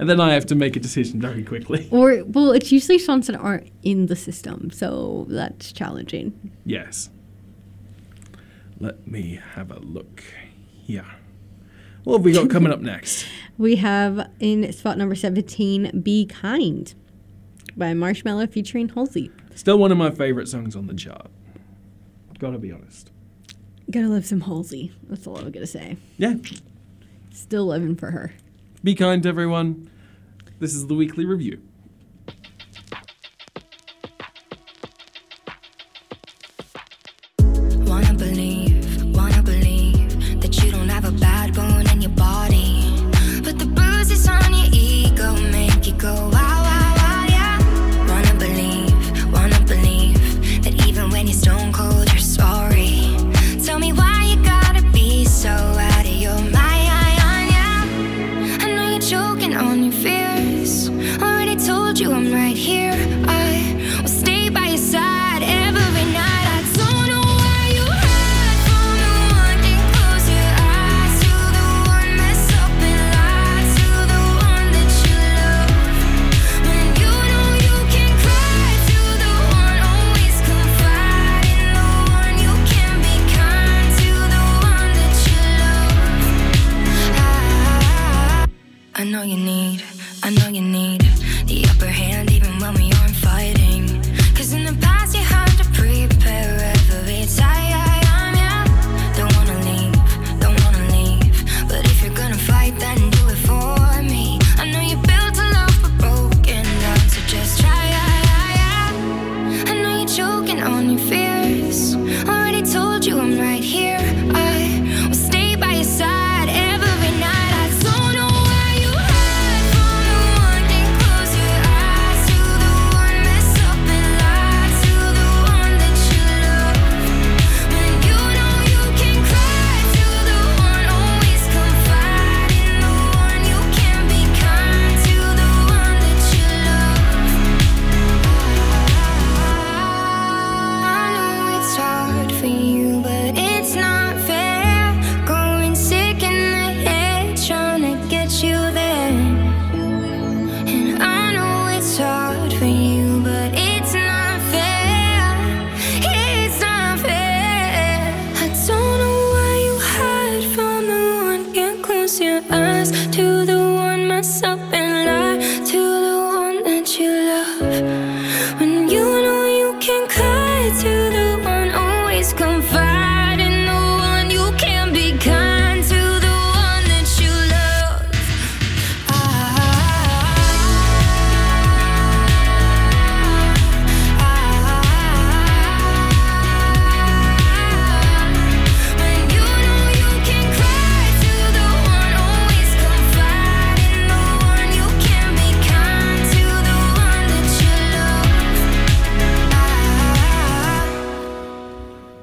And then I have to make a decision very quickly. (laughs) Or, well, it's usually songs that aren't in the system, so that's challenging. Yes. Let me have a look here. What have we got coming up next? (laughs) We have in spot number 17, Be Kind by Marshmello featuring Halsey. Still one of my favourite songs on the chart. Gotta be honest. Gotta love some Halsey. That's all I'm gonna say. Yeah. Still living for her. Be kind, everyone. This is the weekly review. Go wow,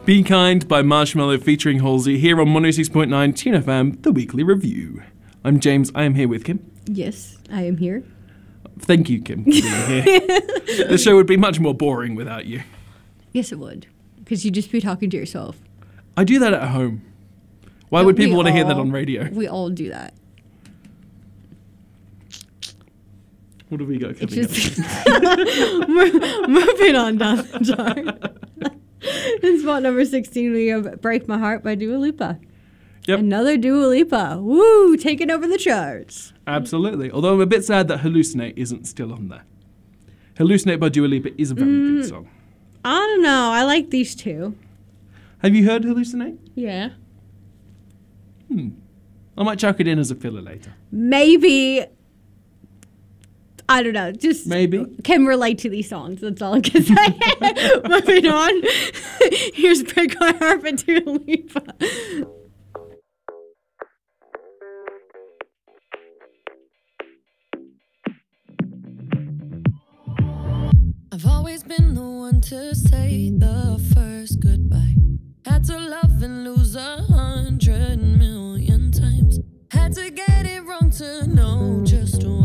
Be Kind by Marshmello featuring Halsey here on 106.9 Tune FM, the weekly review. I'm James, I am here with Kim. Yes, I am here. Thank you, Kim, for being here. (laughs) the show would be much more boring without you. Yes, it would. Because you'd just be talking to yourself. I do that at home. Why Don't would people want to hear that all- on radio? We all do that. What have we got It's coming just (laughs) up? Mo- moving on down the (laughs) chart. (laughs) In spot number 16, we have Break My Heart by Dua Lipa. Yep. Another Dua Lipa. Woo! Taking over the charts. Absolutely. Although I'm a bit sad that Hallucinate isn't still on there. Hallucinate by Dua Lipa is a very Mm. good song. I don't know. I like these two. Have you heard Hallucinate? Yeah. Hmm. I might chuck it in as a filler later. Maybe. I don't know. Just Maybe. can relate to these songs. That's all I can say. (laughs) Moving on. (laughs) Here's Break My Heart by Dua Lipa. I've always been the one to say the first goodbye. Had to love and lose a hundred million times. Had to get it wrong to know just what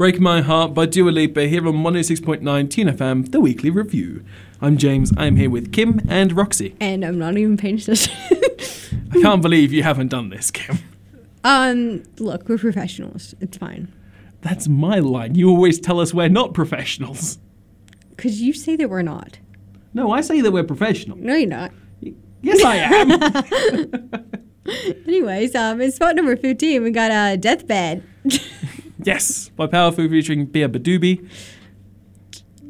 Break My Heart by Dua Lipa here on 106.9 Tune FM, the weekly review. I'm James, I'm here with Kim and Roxy. And I'm not even paying attention. I can't believe you haven't done this, Kim. um, look, we're professionals. It's fine. That's my line. You always tell us we're not professionals. Because you say that we're not. No, I say that we're professional. No, you're not. Yes, I am. (laughs) Anyways, um, in spot number 15, we got a uh, Deathbed. (laughs) yes, by Powfu featuring beabadoobee.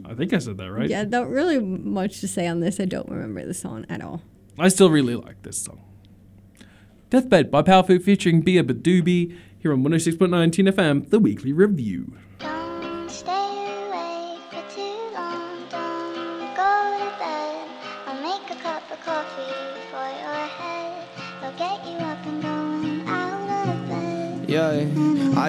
I think I said that right. Yeah, not really much to say on this. I don't remember the song at all. I still really like this song. Deathbed by Powfu featuring beabadoobee here on 106.9 Tune FM, the weekly review. Stay awake for too long. Don't go to bed. I'll make a cup of coffee for your head. I'll get you up and going out of bed. Yeah,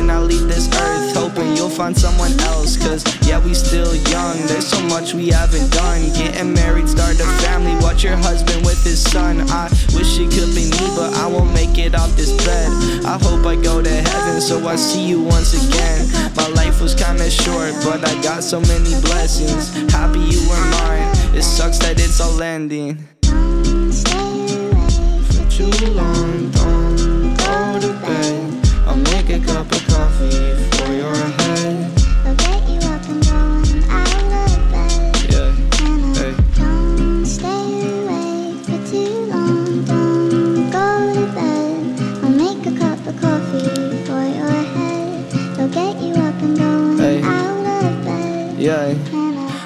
When I leave this earth, hoping you'll find someone else. Cause yeah, we still young, there's so much we haven't done. Getting married, start a family, watch your husband with his son. I wish it could be me, but I won't make it off this bed. I hope I go to heaven, so I see you once again. My life was kinda short, but I got so many blessings. Happy you were mine, it sucks that it's all ending. For too long, don't go to bed. I'll make a cup of coffee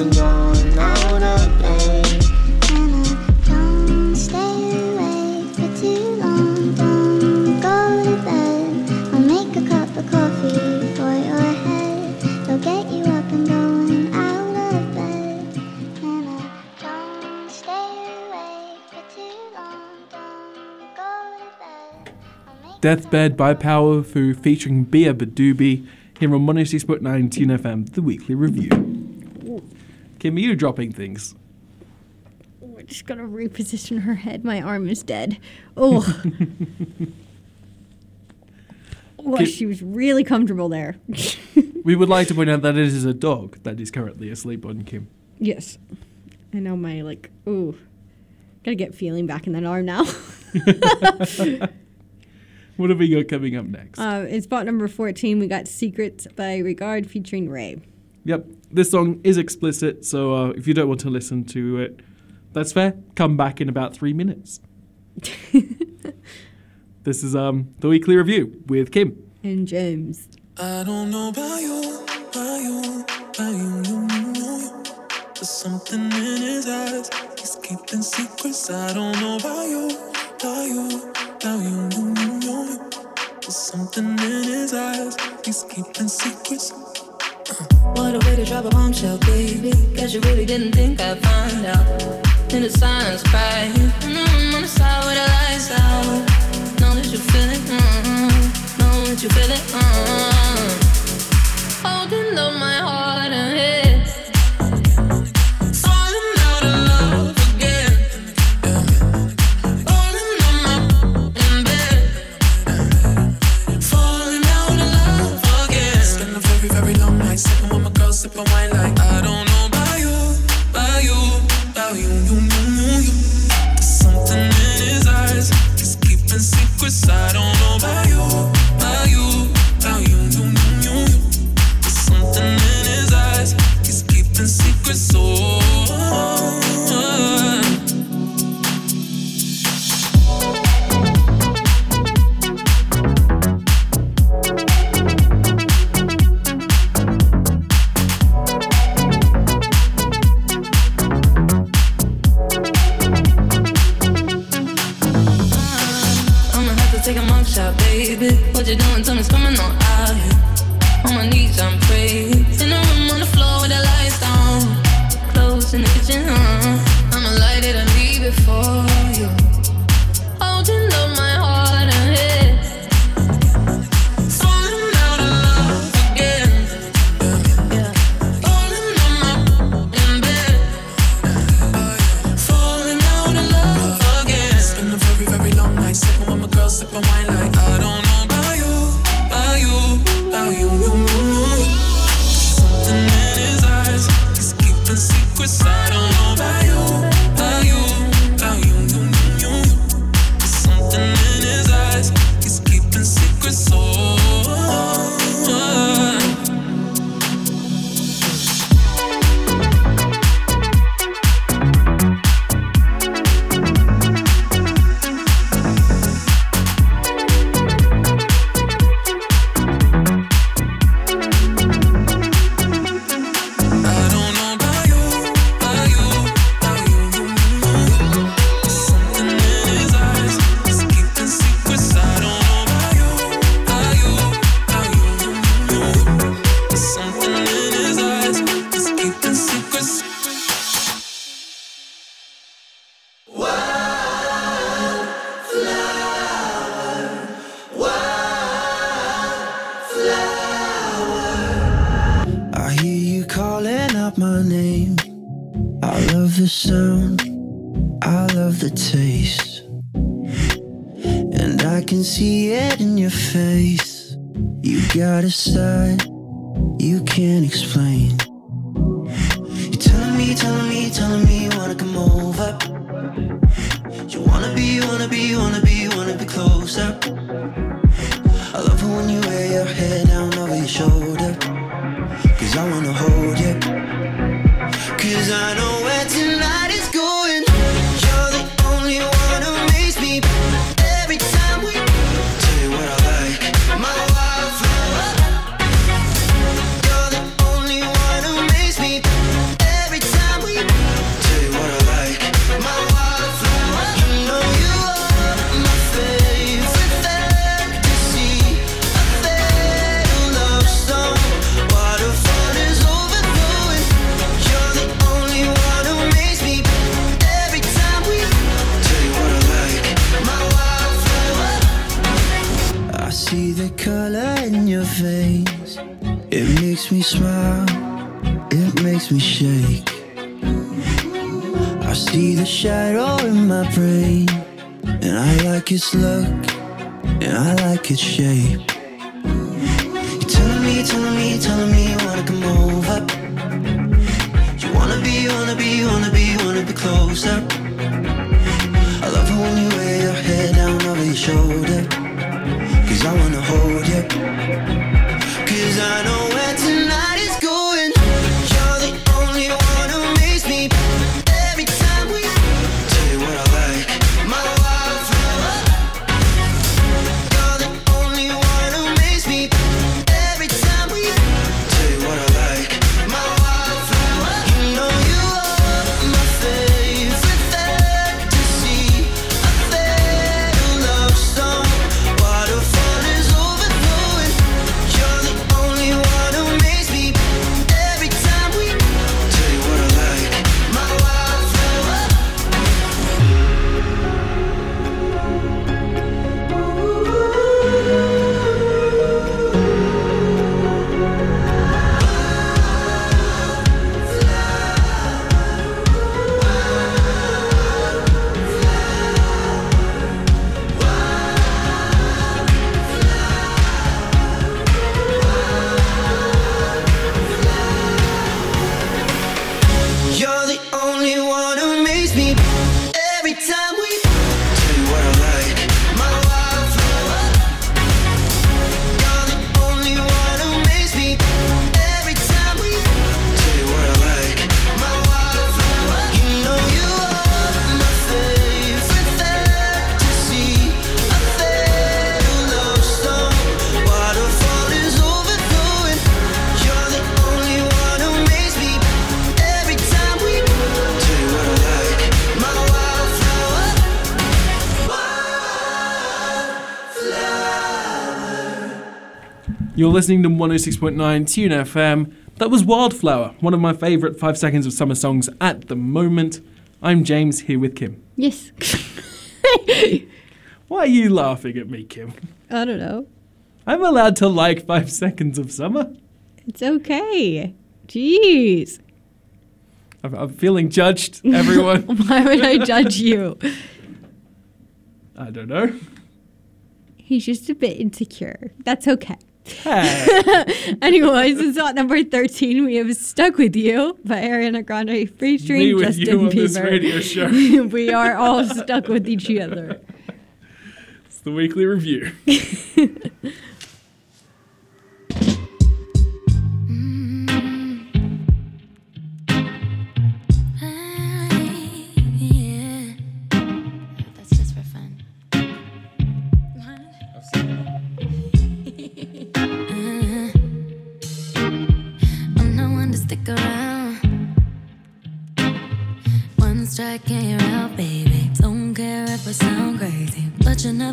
and going to bed. Deathbed by Powfu featuring beabadoobee here on Monacy Spot 19 FM, the weekly review. Kim, are you dropping things? Oh, I just gotta reposition her head. My arm is dead. Oh. (laughs) oh, Ki- she was really comfortable there. (laughs) We would like to point out that it is a dog that is currently asleep on Kim. yes. I know my, like, ooh. Gotta get feeling back in that arm now. (laughs) What have we got coming up next? uh, in spot number 14, we got Secrets by Regard featuring RAYE. Yep, this song is explicit, so uh, if you don't want to listen to it, that's fair. Come back in about three minutes. (laughs) this is um the weekly review with Kim. And James. I don't know about you, about you, about you, you, you, you. There's something in his eyes. He's keeping secrets. I don't know about you, about you, about you, you, you, you. There's something in his eyes. He's keeping secrets. What a way to drop a bombshell, baby. Guess you really didn't think I'd find out. In the silence, crying. Mm, on the side with the lights out. Know that you feel it. Mm, know that you feel it. Mm. Holding up my heart and head. You're listening to 106.9 Tune FM. That was Wildflower, one of my favourite five seconds of summer songs at the moment. I'm James here with Kim. Yes. (laughs) Why are you laughing at me, Kim? I don't know. I'm allowed to like five seconds of summer. It's okay. Jeez. I'm, I'm feeling judged, (laughs) everyone. Why would I judge you? (laughs) I don't know. He's just a bit insecure. That's okay. Hey. (laughs) Anyways, it's at number 13. We have Stuck With You by Ariana Grande featuring Me Justin Bieber. (laughs) we are all stuck with each other. It's the weekly review. (laughs)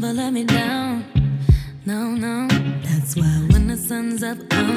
never let me down. No, no. That's why when the sun's up, I'm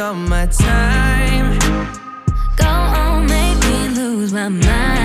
all my time. Go on, make me lose my mind.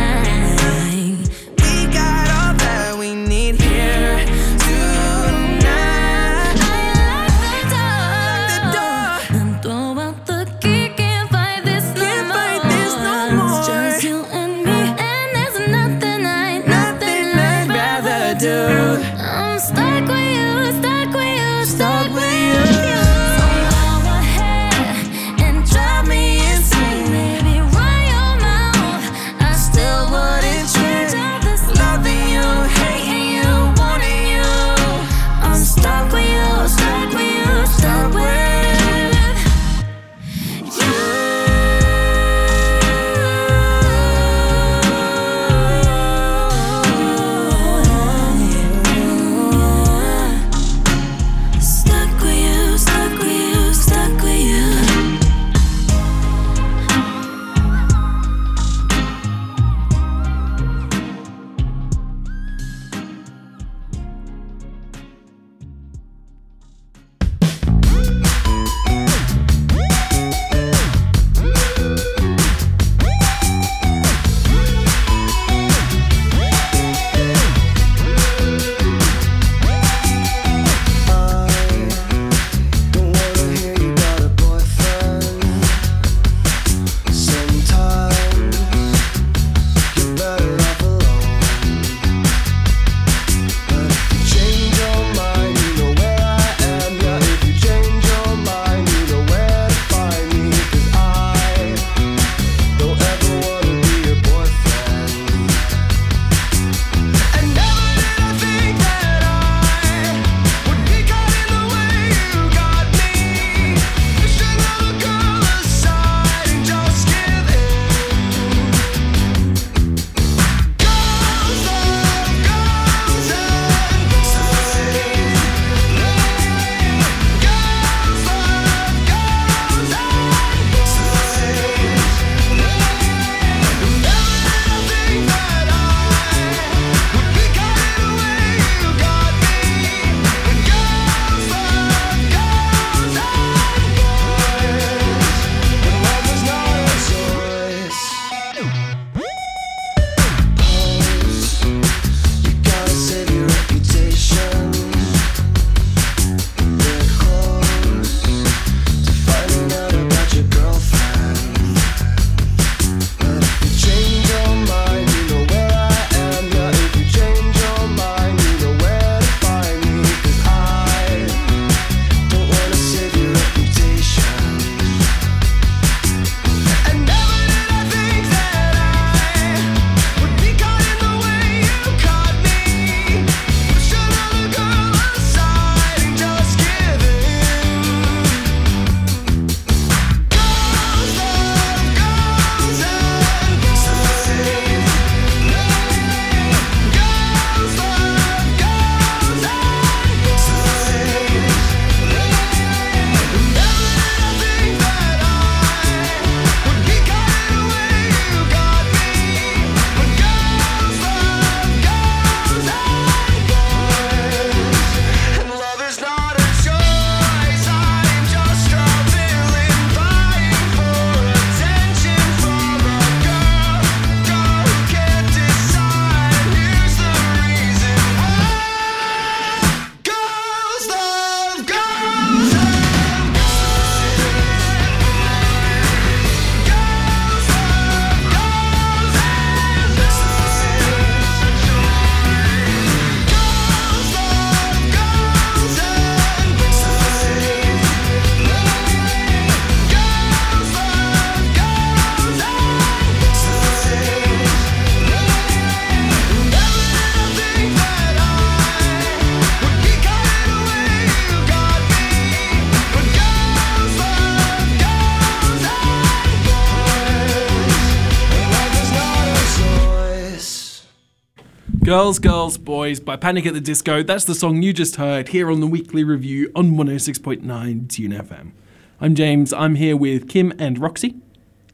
Girls, Girls, Boys by Panic at the Disco. That's the song you just heard here on the weekly review on 106.9 Tune FM. I'm James. I'm here with Kim and Roxy.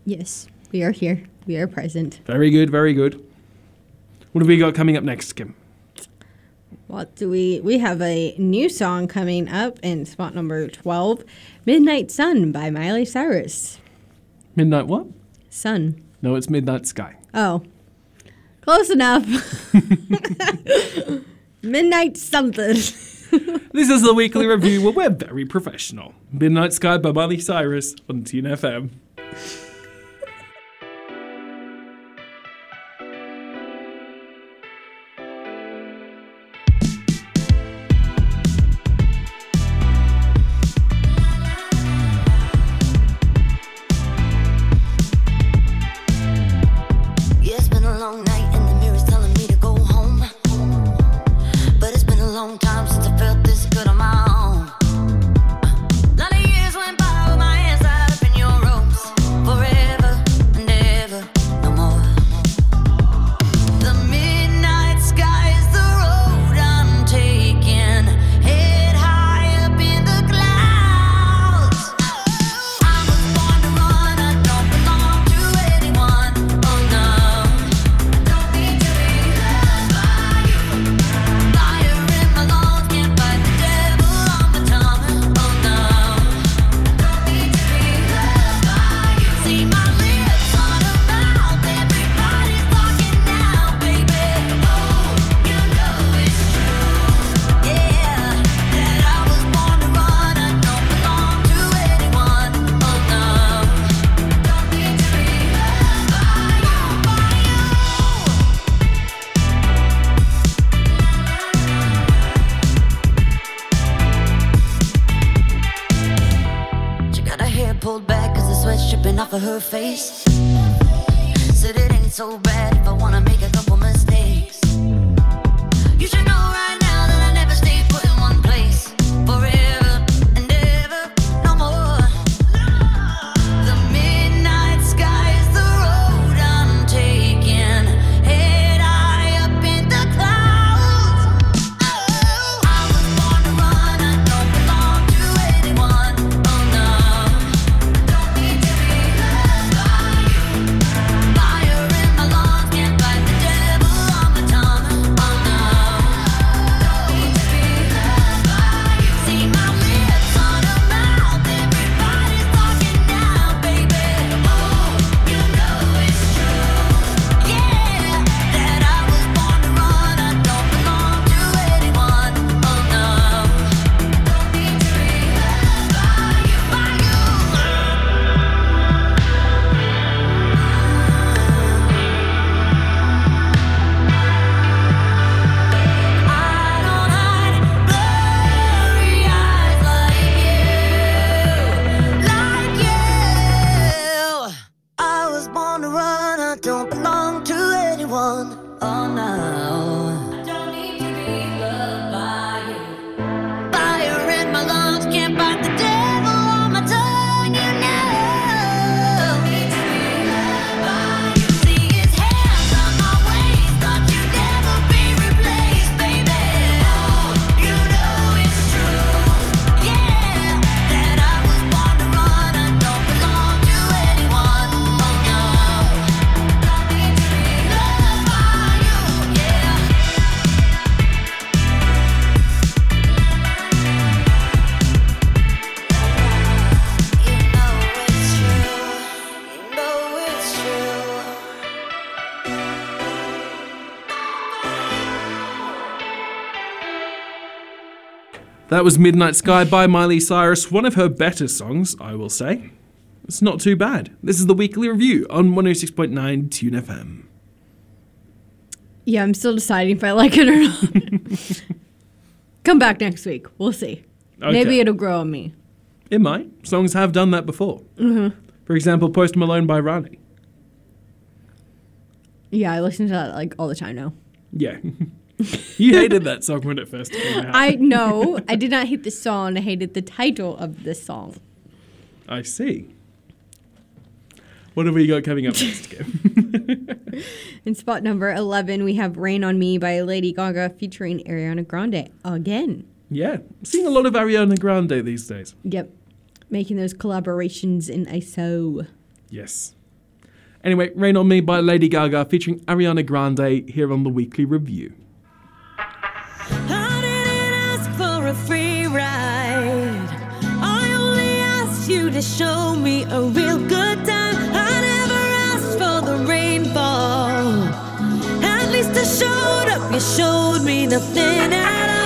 Yes, we are here. We are present. Very good, very good. What have we got coming up next, Kim? What do we? We have a new song coming up in spot number 12 Midnight Sun by Miley Cyrus. Midnight what? Sun. No, it's Midnight Sky. Oh, Close enough. (laughs) Midnight something. (laughs) this is the weekly review where we're very professional. Midnight Sky by Miley Cyrus on TuneFM. That was Midnight Sky by Miley Cyrus, one of her better songs, I will say. It's not too bad. This is the weekly review on 106.9 Tune FM. Yeah, I'm still deciding if I like it or not. (laughs) Come back next week. We'll see. Okay. Maybe it'll grow on me. It might. Songs have done that before. Mm-hmm. For example, Post Malone by RANI. Yeah, I listen to that like all the time now. Yeah. (laughs) you hated that song when it first came out. I know. I did not hate the song. I hated the title of the song. I see. What have we got coming up next, Kim? (laughs) In spot number 11, we have Rain on Me by Lady Gaga featuring Ariana Grande again. Yeah, seeing a lot of Ariana Grande these days. Yep, making those collaborations in ISO. Yes. Anyway, Rain on Me by Lady Gaga featuring Ariana Grande here on the Weekly Review. I didn't ask for a free ride. I only asked you to show me a real good time. I never asked for the rainfall. At least I showed up. You showed me nothing at all.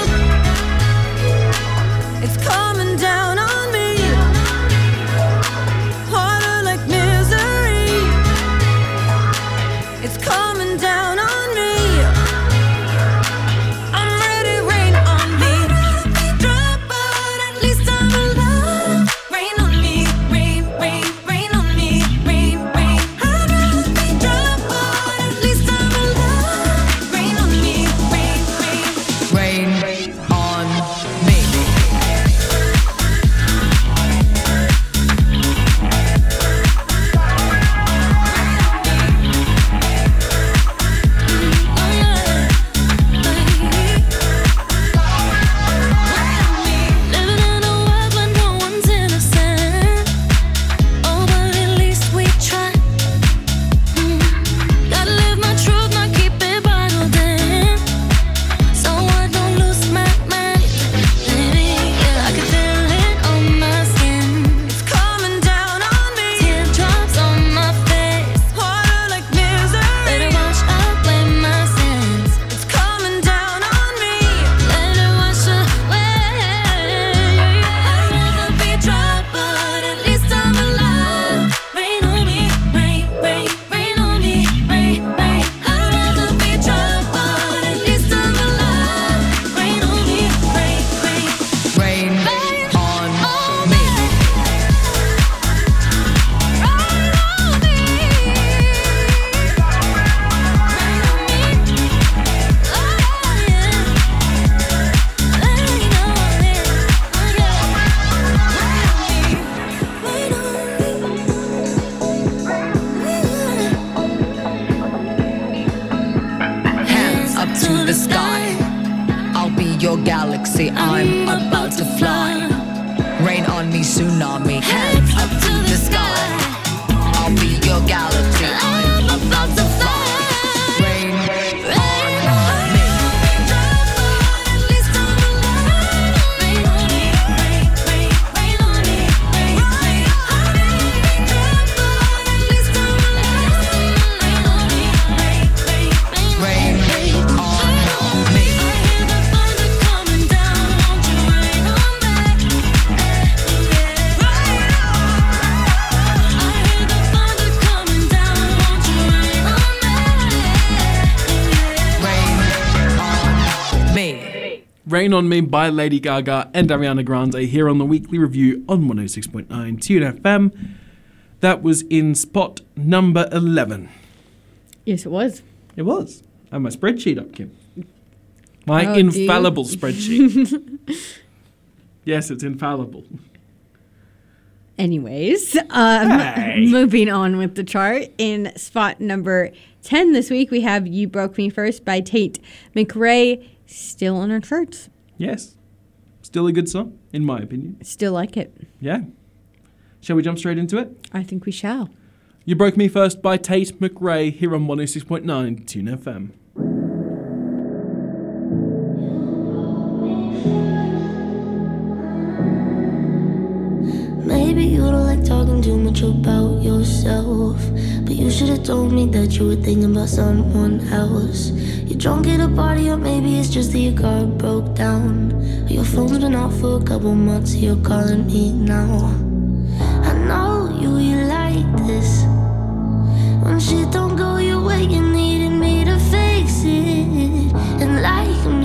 Rain on Me by Lady Gaga and Ariana Grande here on the weekly review on 106.9 Tune FM. That was in spot number 11. Yes, it was. It was. I have my spreadsheet up, Kim. My Oh, infallible spreadsheet. (laughs) yes, it's infallible. Anyways, um, Hey. moving on with the chart. In spot number 10 this week, we have You Broke Me First by Tate McRae. Still on our charts. Yes. Still a good song, in my opinion. Still like it. Yeah. Shall we jump straight into it? I think we shall. You Broke Me First by Tate McRae here on 106.9 Tune FM. Maybe you don't like talking too much about yourself. But you should have told me that you were thinking about someone else. You're drunk at a party, or maybe it's just that your car broke down. Your phone's been off for a couple months, you're calling me now. I know you, you like this. When shit don't go your way, you needed me to fix it. And like me,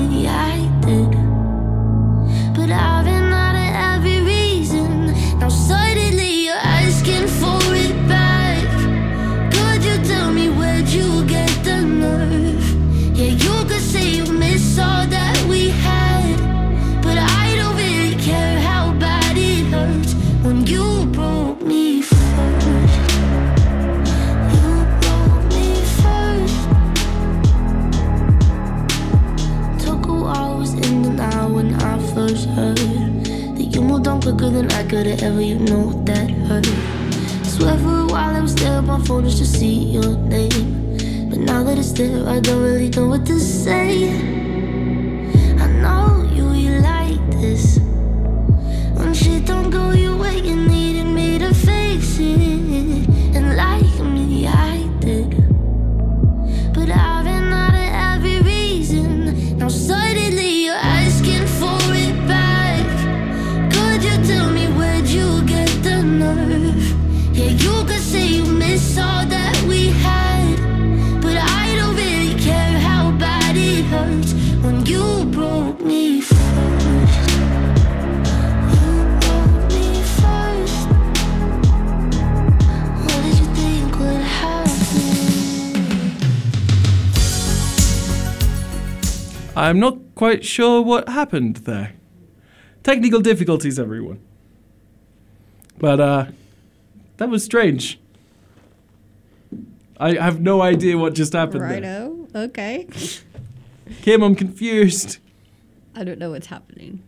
quite sure what happened there. Technical difficulties, everyone. But uh, that was strange. I have no idea what just happened Righto. there. Okay. (laughs) Kim, I'm confused. I don't know what's happening.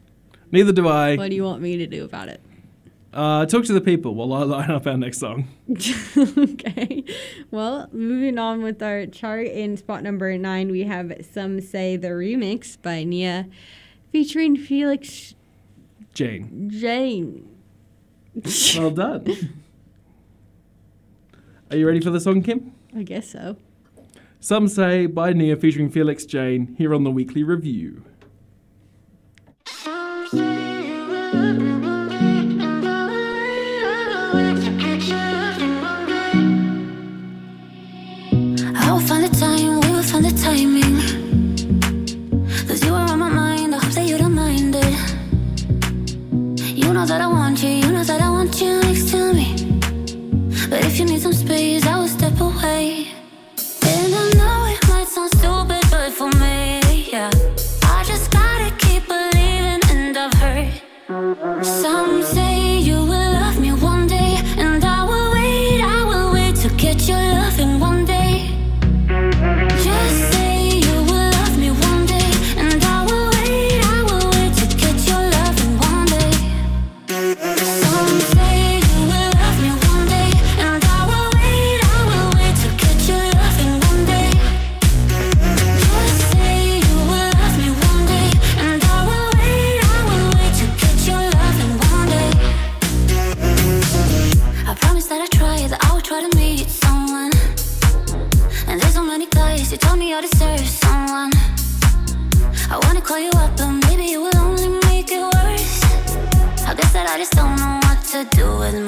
Neither do I. What do you want me to do about it? Uh, talk to the people while I line up our next song. (laughs) okay. Well, moving on with our chart in spot number nine, we have Some Say the Remix by Nea featuring Felix Jaehn. Jaehn. well done. Are you ready for the song, Kim? I guess so. Some Say by Nea featuring Felix Jaehn here on the Weekly Review. knows that I want you.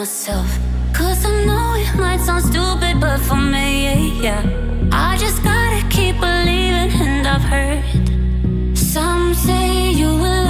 myself. Cause I know it might sound stupid, but for me, yeah, yeah. I just gotta keep believing, and I've heard some say you will.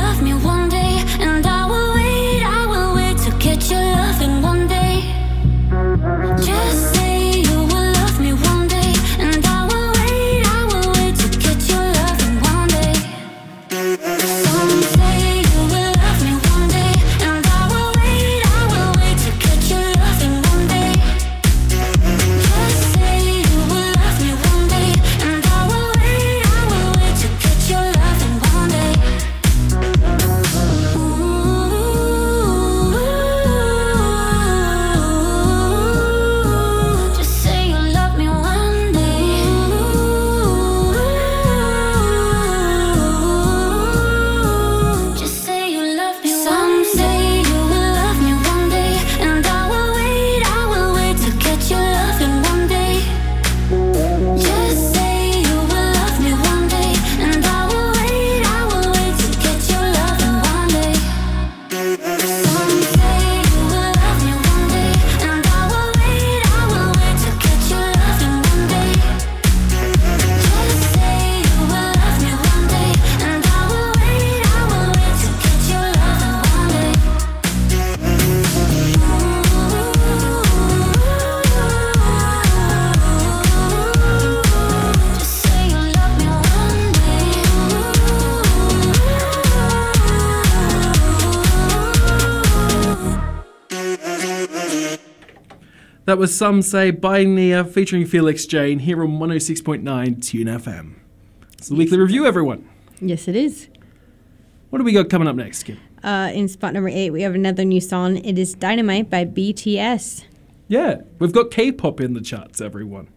That was Some Say by Nea featuring Felix Jaehn here on 106.9 Tune FM. It's the yes. weekly review, everyone. Yes, it is. What do we got coming up next, Kim? Uh, in spot number eight, we have another new song. It is Dynamite by BTS. Yeah, we've got K pop in the charts, everyone.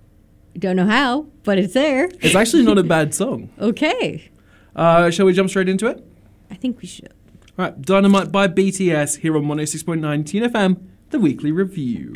Don't know how, but it's there. It's actually not a bad song. (laughs) Okay. Uh, shall we jump straight into it? I think we should. All right, Dynamite by BTS here on 106.9 Tune FM, the weekly review.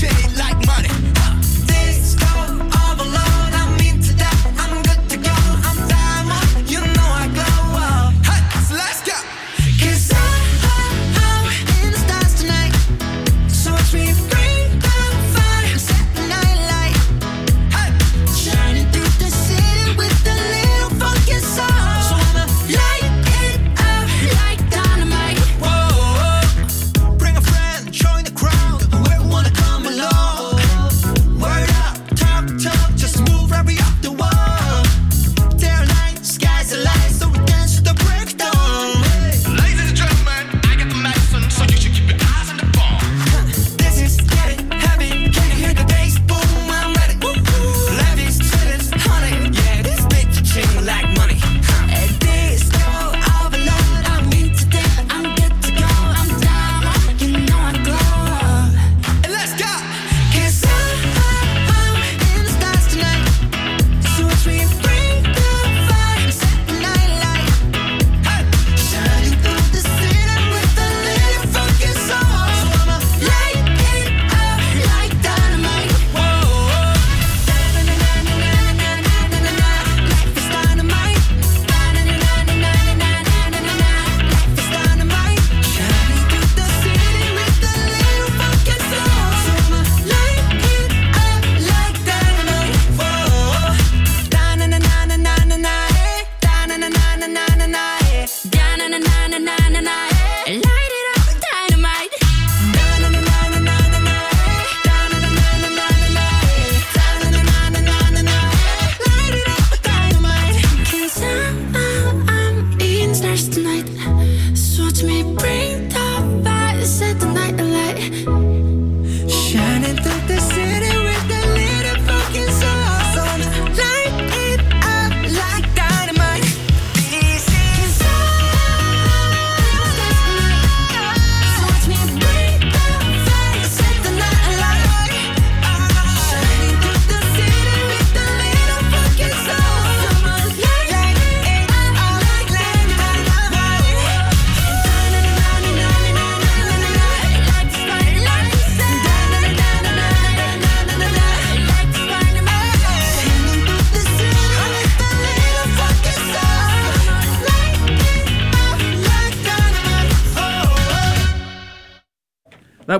beach chain like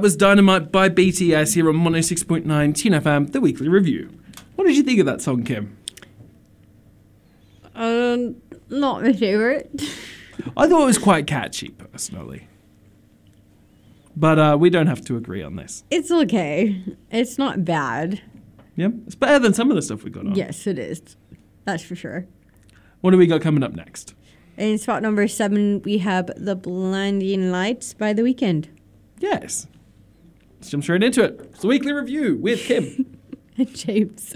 That was Dynamite by BTS here on 106.9 Tune FM, the weekly review. What did you think of that song, Kim? Um, not my favorite. I thought it was quite catchy, personally. But uh, we don't have to agree on this. It's okay. It's not bad. Yeah, it's better than some of the stuff we got on. Yes, it is. That's for sure. What do we got coming up next? In spot number seven, we have The Blinding Lights by The Weeknd. Yes. Let's jump straight into it. It's the weekly review with Kim. (laughs) And James.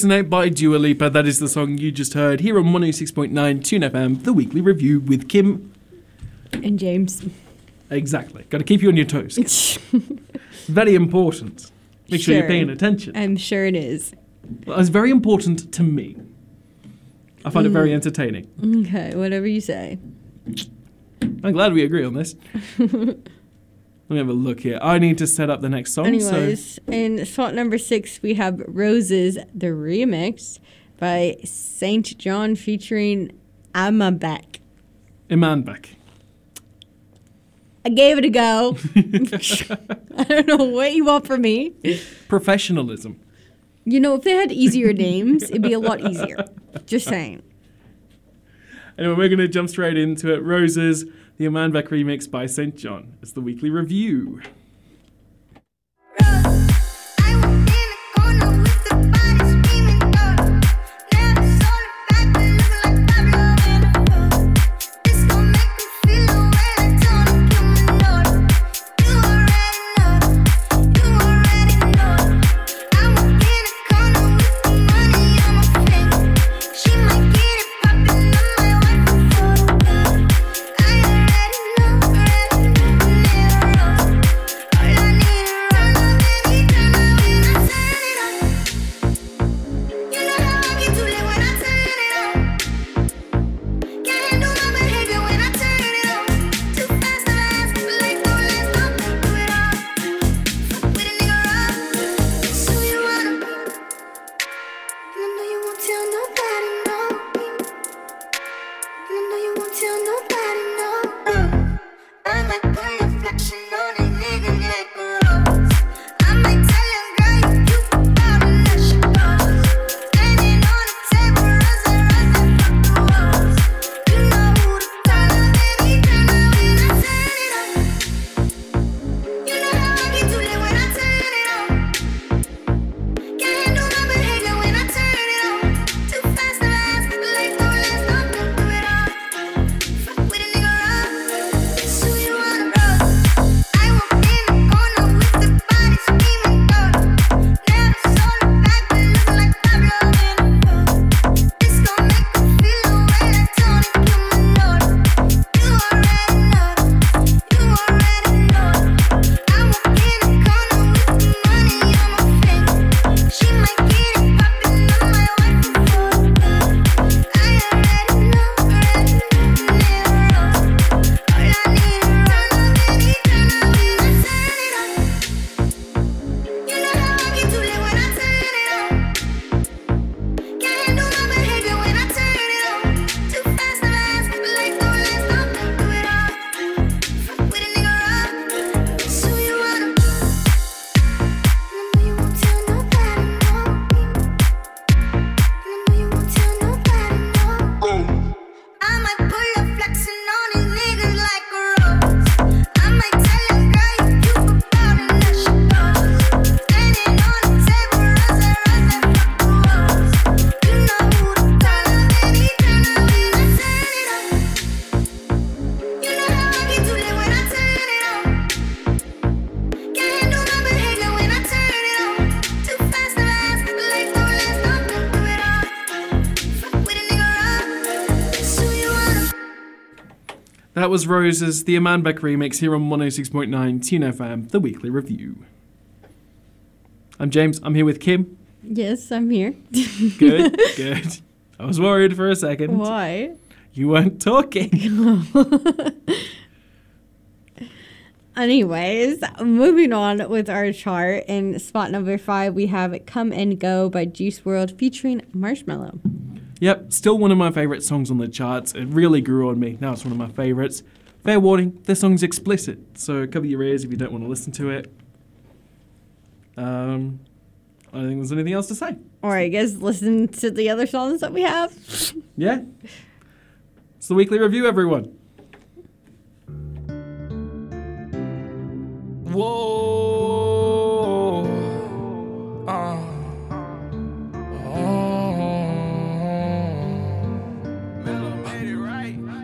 Hallucinate by Dua Lipa. That is the song you just heard here on 106.9 Tune FM, the weekly review with Kim. And James. Exactly. Got to keep you on your toes. (laughs) very important. Make sure you're paying attention. I'm sure it is. Well, it's very important to me. I find it very Mm. entertaining. Okay, whatever you say. I'm glad we agree on this. (laughs) Let me have a look here. I need to set up the next song. Anyways, So in spot number six, we have Roses, the remix by SAINt JHN featuring Amma Beck. Iman back. I gave it a go. (laughs) (laughs) I don't know what you want from me. Professionalism. You know, if they had easier names, it'd be a lot easier. Just saying. Anyway, we're going to jump straight into it. Roses, the Imanbek remix by SAINt JHN. It's the weekly review. That was Roses, the Aman Beck remix here on 106.9 Tune FM, the weekly review. I'm James, I'm here with Kim. Yes, I'm here. Good, (laughs) good. I was worried for a second. Why? You weren't talking. (laughs) Anyways, moving on with our chart. In spot number five, we have Come and Go by Juice WRLD featuring Marshmello. Yep, still one of my favourite songs on the charts. It really grew on me. Now it's one of my favourites. Fair warning, this song's explicit, so cover your ears if you don't want to listen to it. Um, I don't think there's anything else to say. Or I guess listen to the other songs that we have. (laughs) Yeah. It's the weekly review, everyone. Whoa.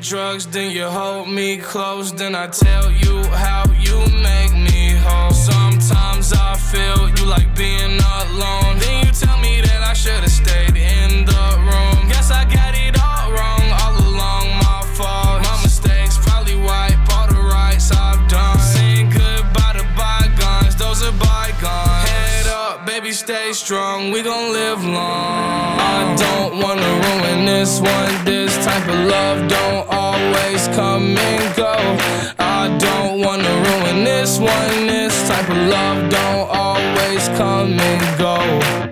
Drugs, then you hold me close, then I tell you how you make me whole. Sometimes I feel you like being alone. Then you tell me that I should've stayed in the room. Guess I got stay strong. We gon' live long. I don't wanna ruin this one. This type of love don't always come and go. I don't wanna ruin this one. This type of love don't always come and go.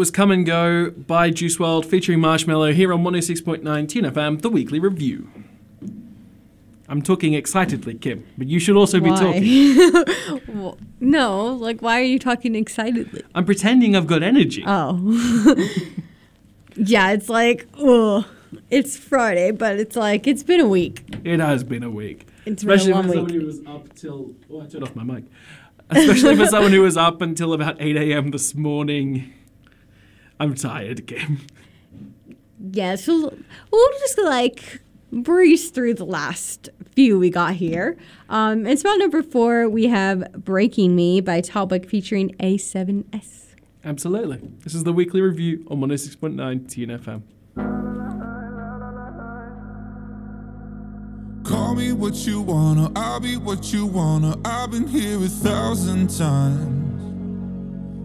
Was Come and Go by Juice WRLD featuring Marshmello here on 106.9 Tune FM, the weekly review. I'm talking excitedly, Kim, but you should also be talking. (laughs) Well, no, like why are you talking excitedly? I'm pretending I've got energy. Oh. (laughs) yeah, it's like, oh, it's Friday, but it's like it's been a week. It has been a week. It's been a Especially long someone who was up till. Oh, I turned off my mic. Especially for (laughs) someone who was up until about 8 a.m. this morning. I'm tired, Kim. Yeah, so we'll just like breeze through the last few we got here. Um, in spot number four, we have Breaking Me by Talbot featuring A7S. Absolutely. This is the weekly review on 106.9 Tune FM. Call me what you wanna, I'll be what you wanna. I've been here a thousand times.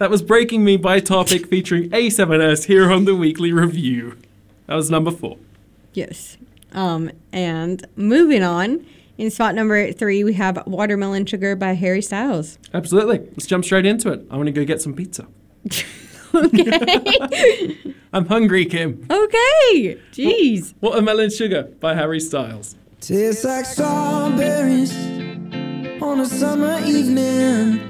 That was Breaking Me by Topic featuring A7S here on the Weekly Review. That was number four. Yes. Um, and moving on, in spot number three, we have Watermelon Sugar by Harry Styles. Absolutely. Let's jump straight into it. I want to go get some pizza. (laughs) Okay. (laughs) I'm hungry, Kim. okay. Jeez. Watermelon Sugar by Harry Styles. Tastes like strawberries on a summer evening,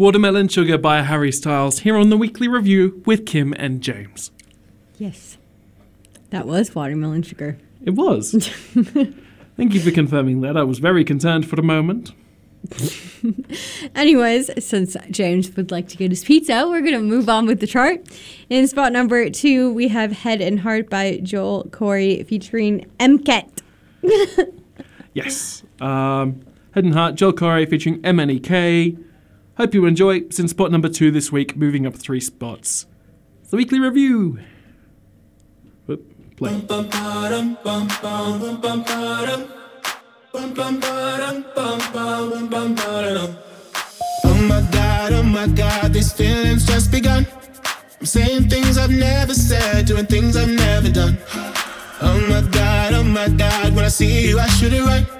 Watermelon Sugar by Harry Styles here on the weekly review with Kim and James. Yes. That was watermelon sugar. It was. (laughs) Thank you for confirming that. I was very concerned for a moment. Anyways, since James would like to get his pizza, we're going to move on with the chart. In spot number two, we have Head and Heart by Joel Corry featuring MCAT. (laughs) Yes. Um, Head and Heart, Joel Corry featuring MNEK. Hope you enjoy. In spot number two this week, moving up three spots. It's the weekly review. Whoop, play. Oh my god, oh my god, these feelings just begun. I'm saying things I've never said, doing things I've never done. Oh my god, oh my god, when I see you, I should it right.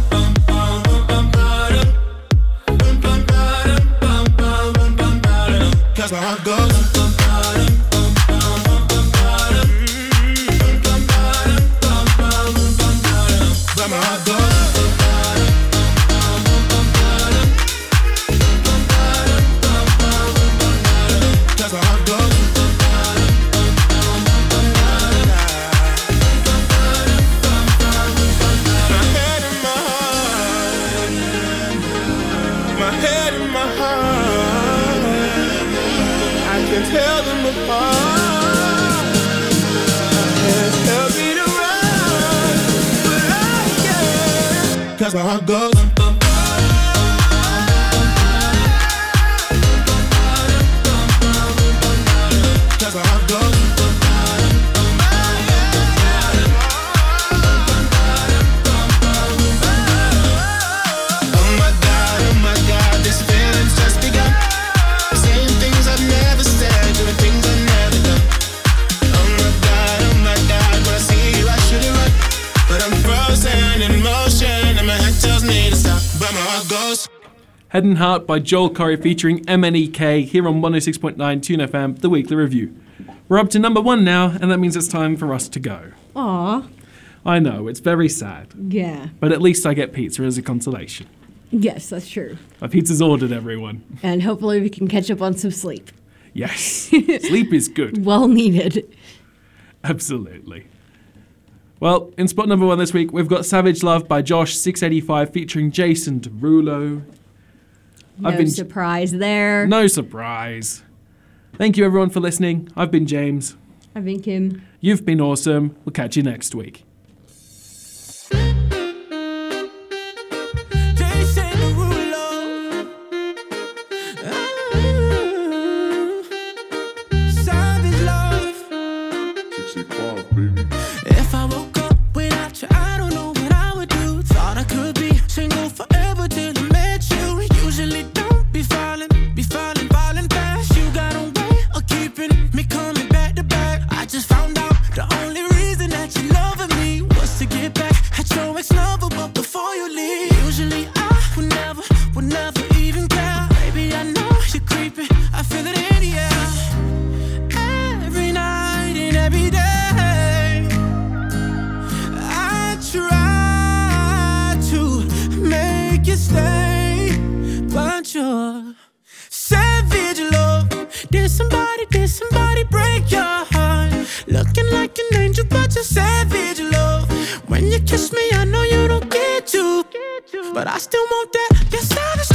Cause my by Joel Corry featuring MNEK here on 106.9 Tune FM, the weekly review. We're up to number one now, and that means it's time for us to go. Aw. I know, it's very sad, Yeah. but at least I get pizza as a consolation. Yes, that's true. My pizza's ordered, everyone. And hopefully we can catch up on some sleep. Yes, (laughs) sleep is good. Well needed. Absolutely. Well, in spot number one this week, we've got Savage Love by Jawsh 685 featuring Jason Derulo. No surprise there. No surprise. Thank you everyone for listening. I've been James. I've been Kim. You've been awesome. We'll catch you next week. Your heart? Look Looking like an angel, but you're savage, love. When you kiss me, I know you don't get to. But I still want that. Your savage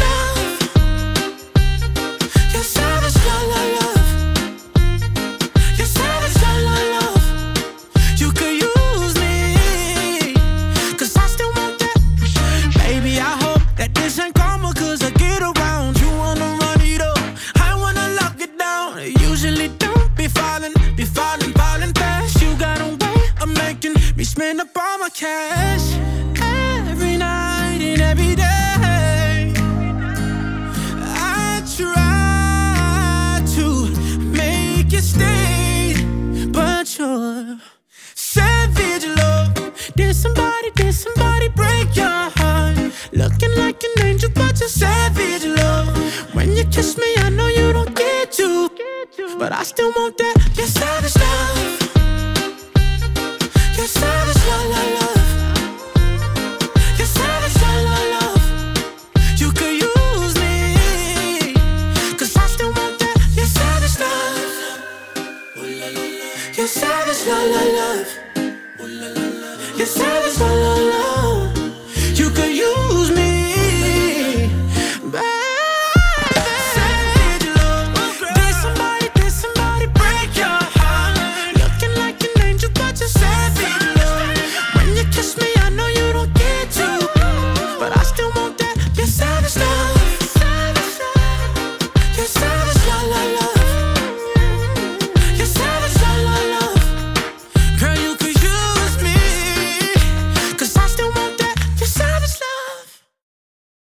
did somebody break your heart? Looking like an angel, but you're savage love. When you kiss me, I know you don't get to. But I still want that. Your savage love.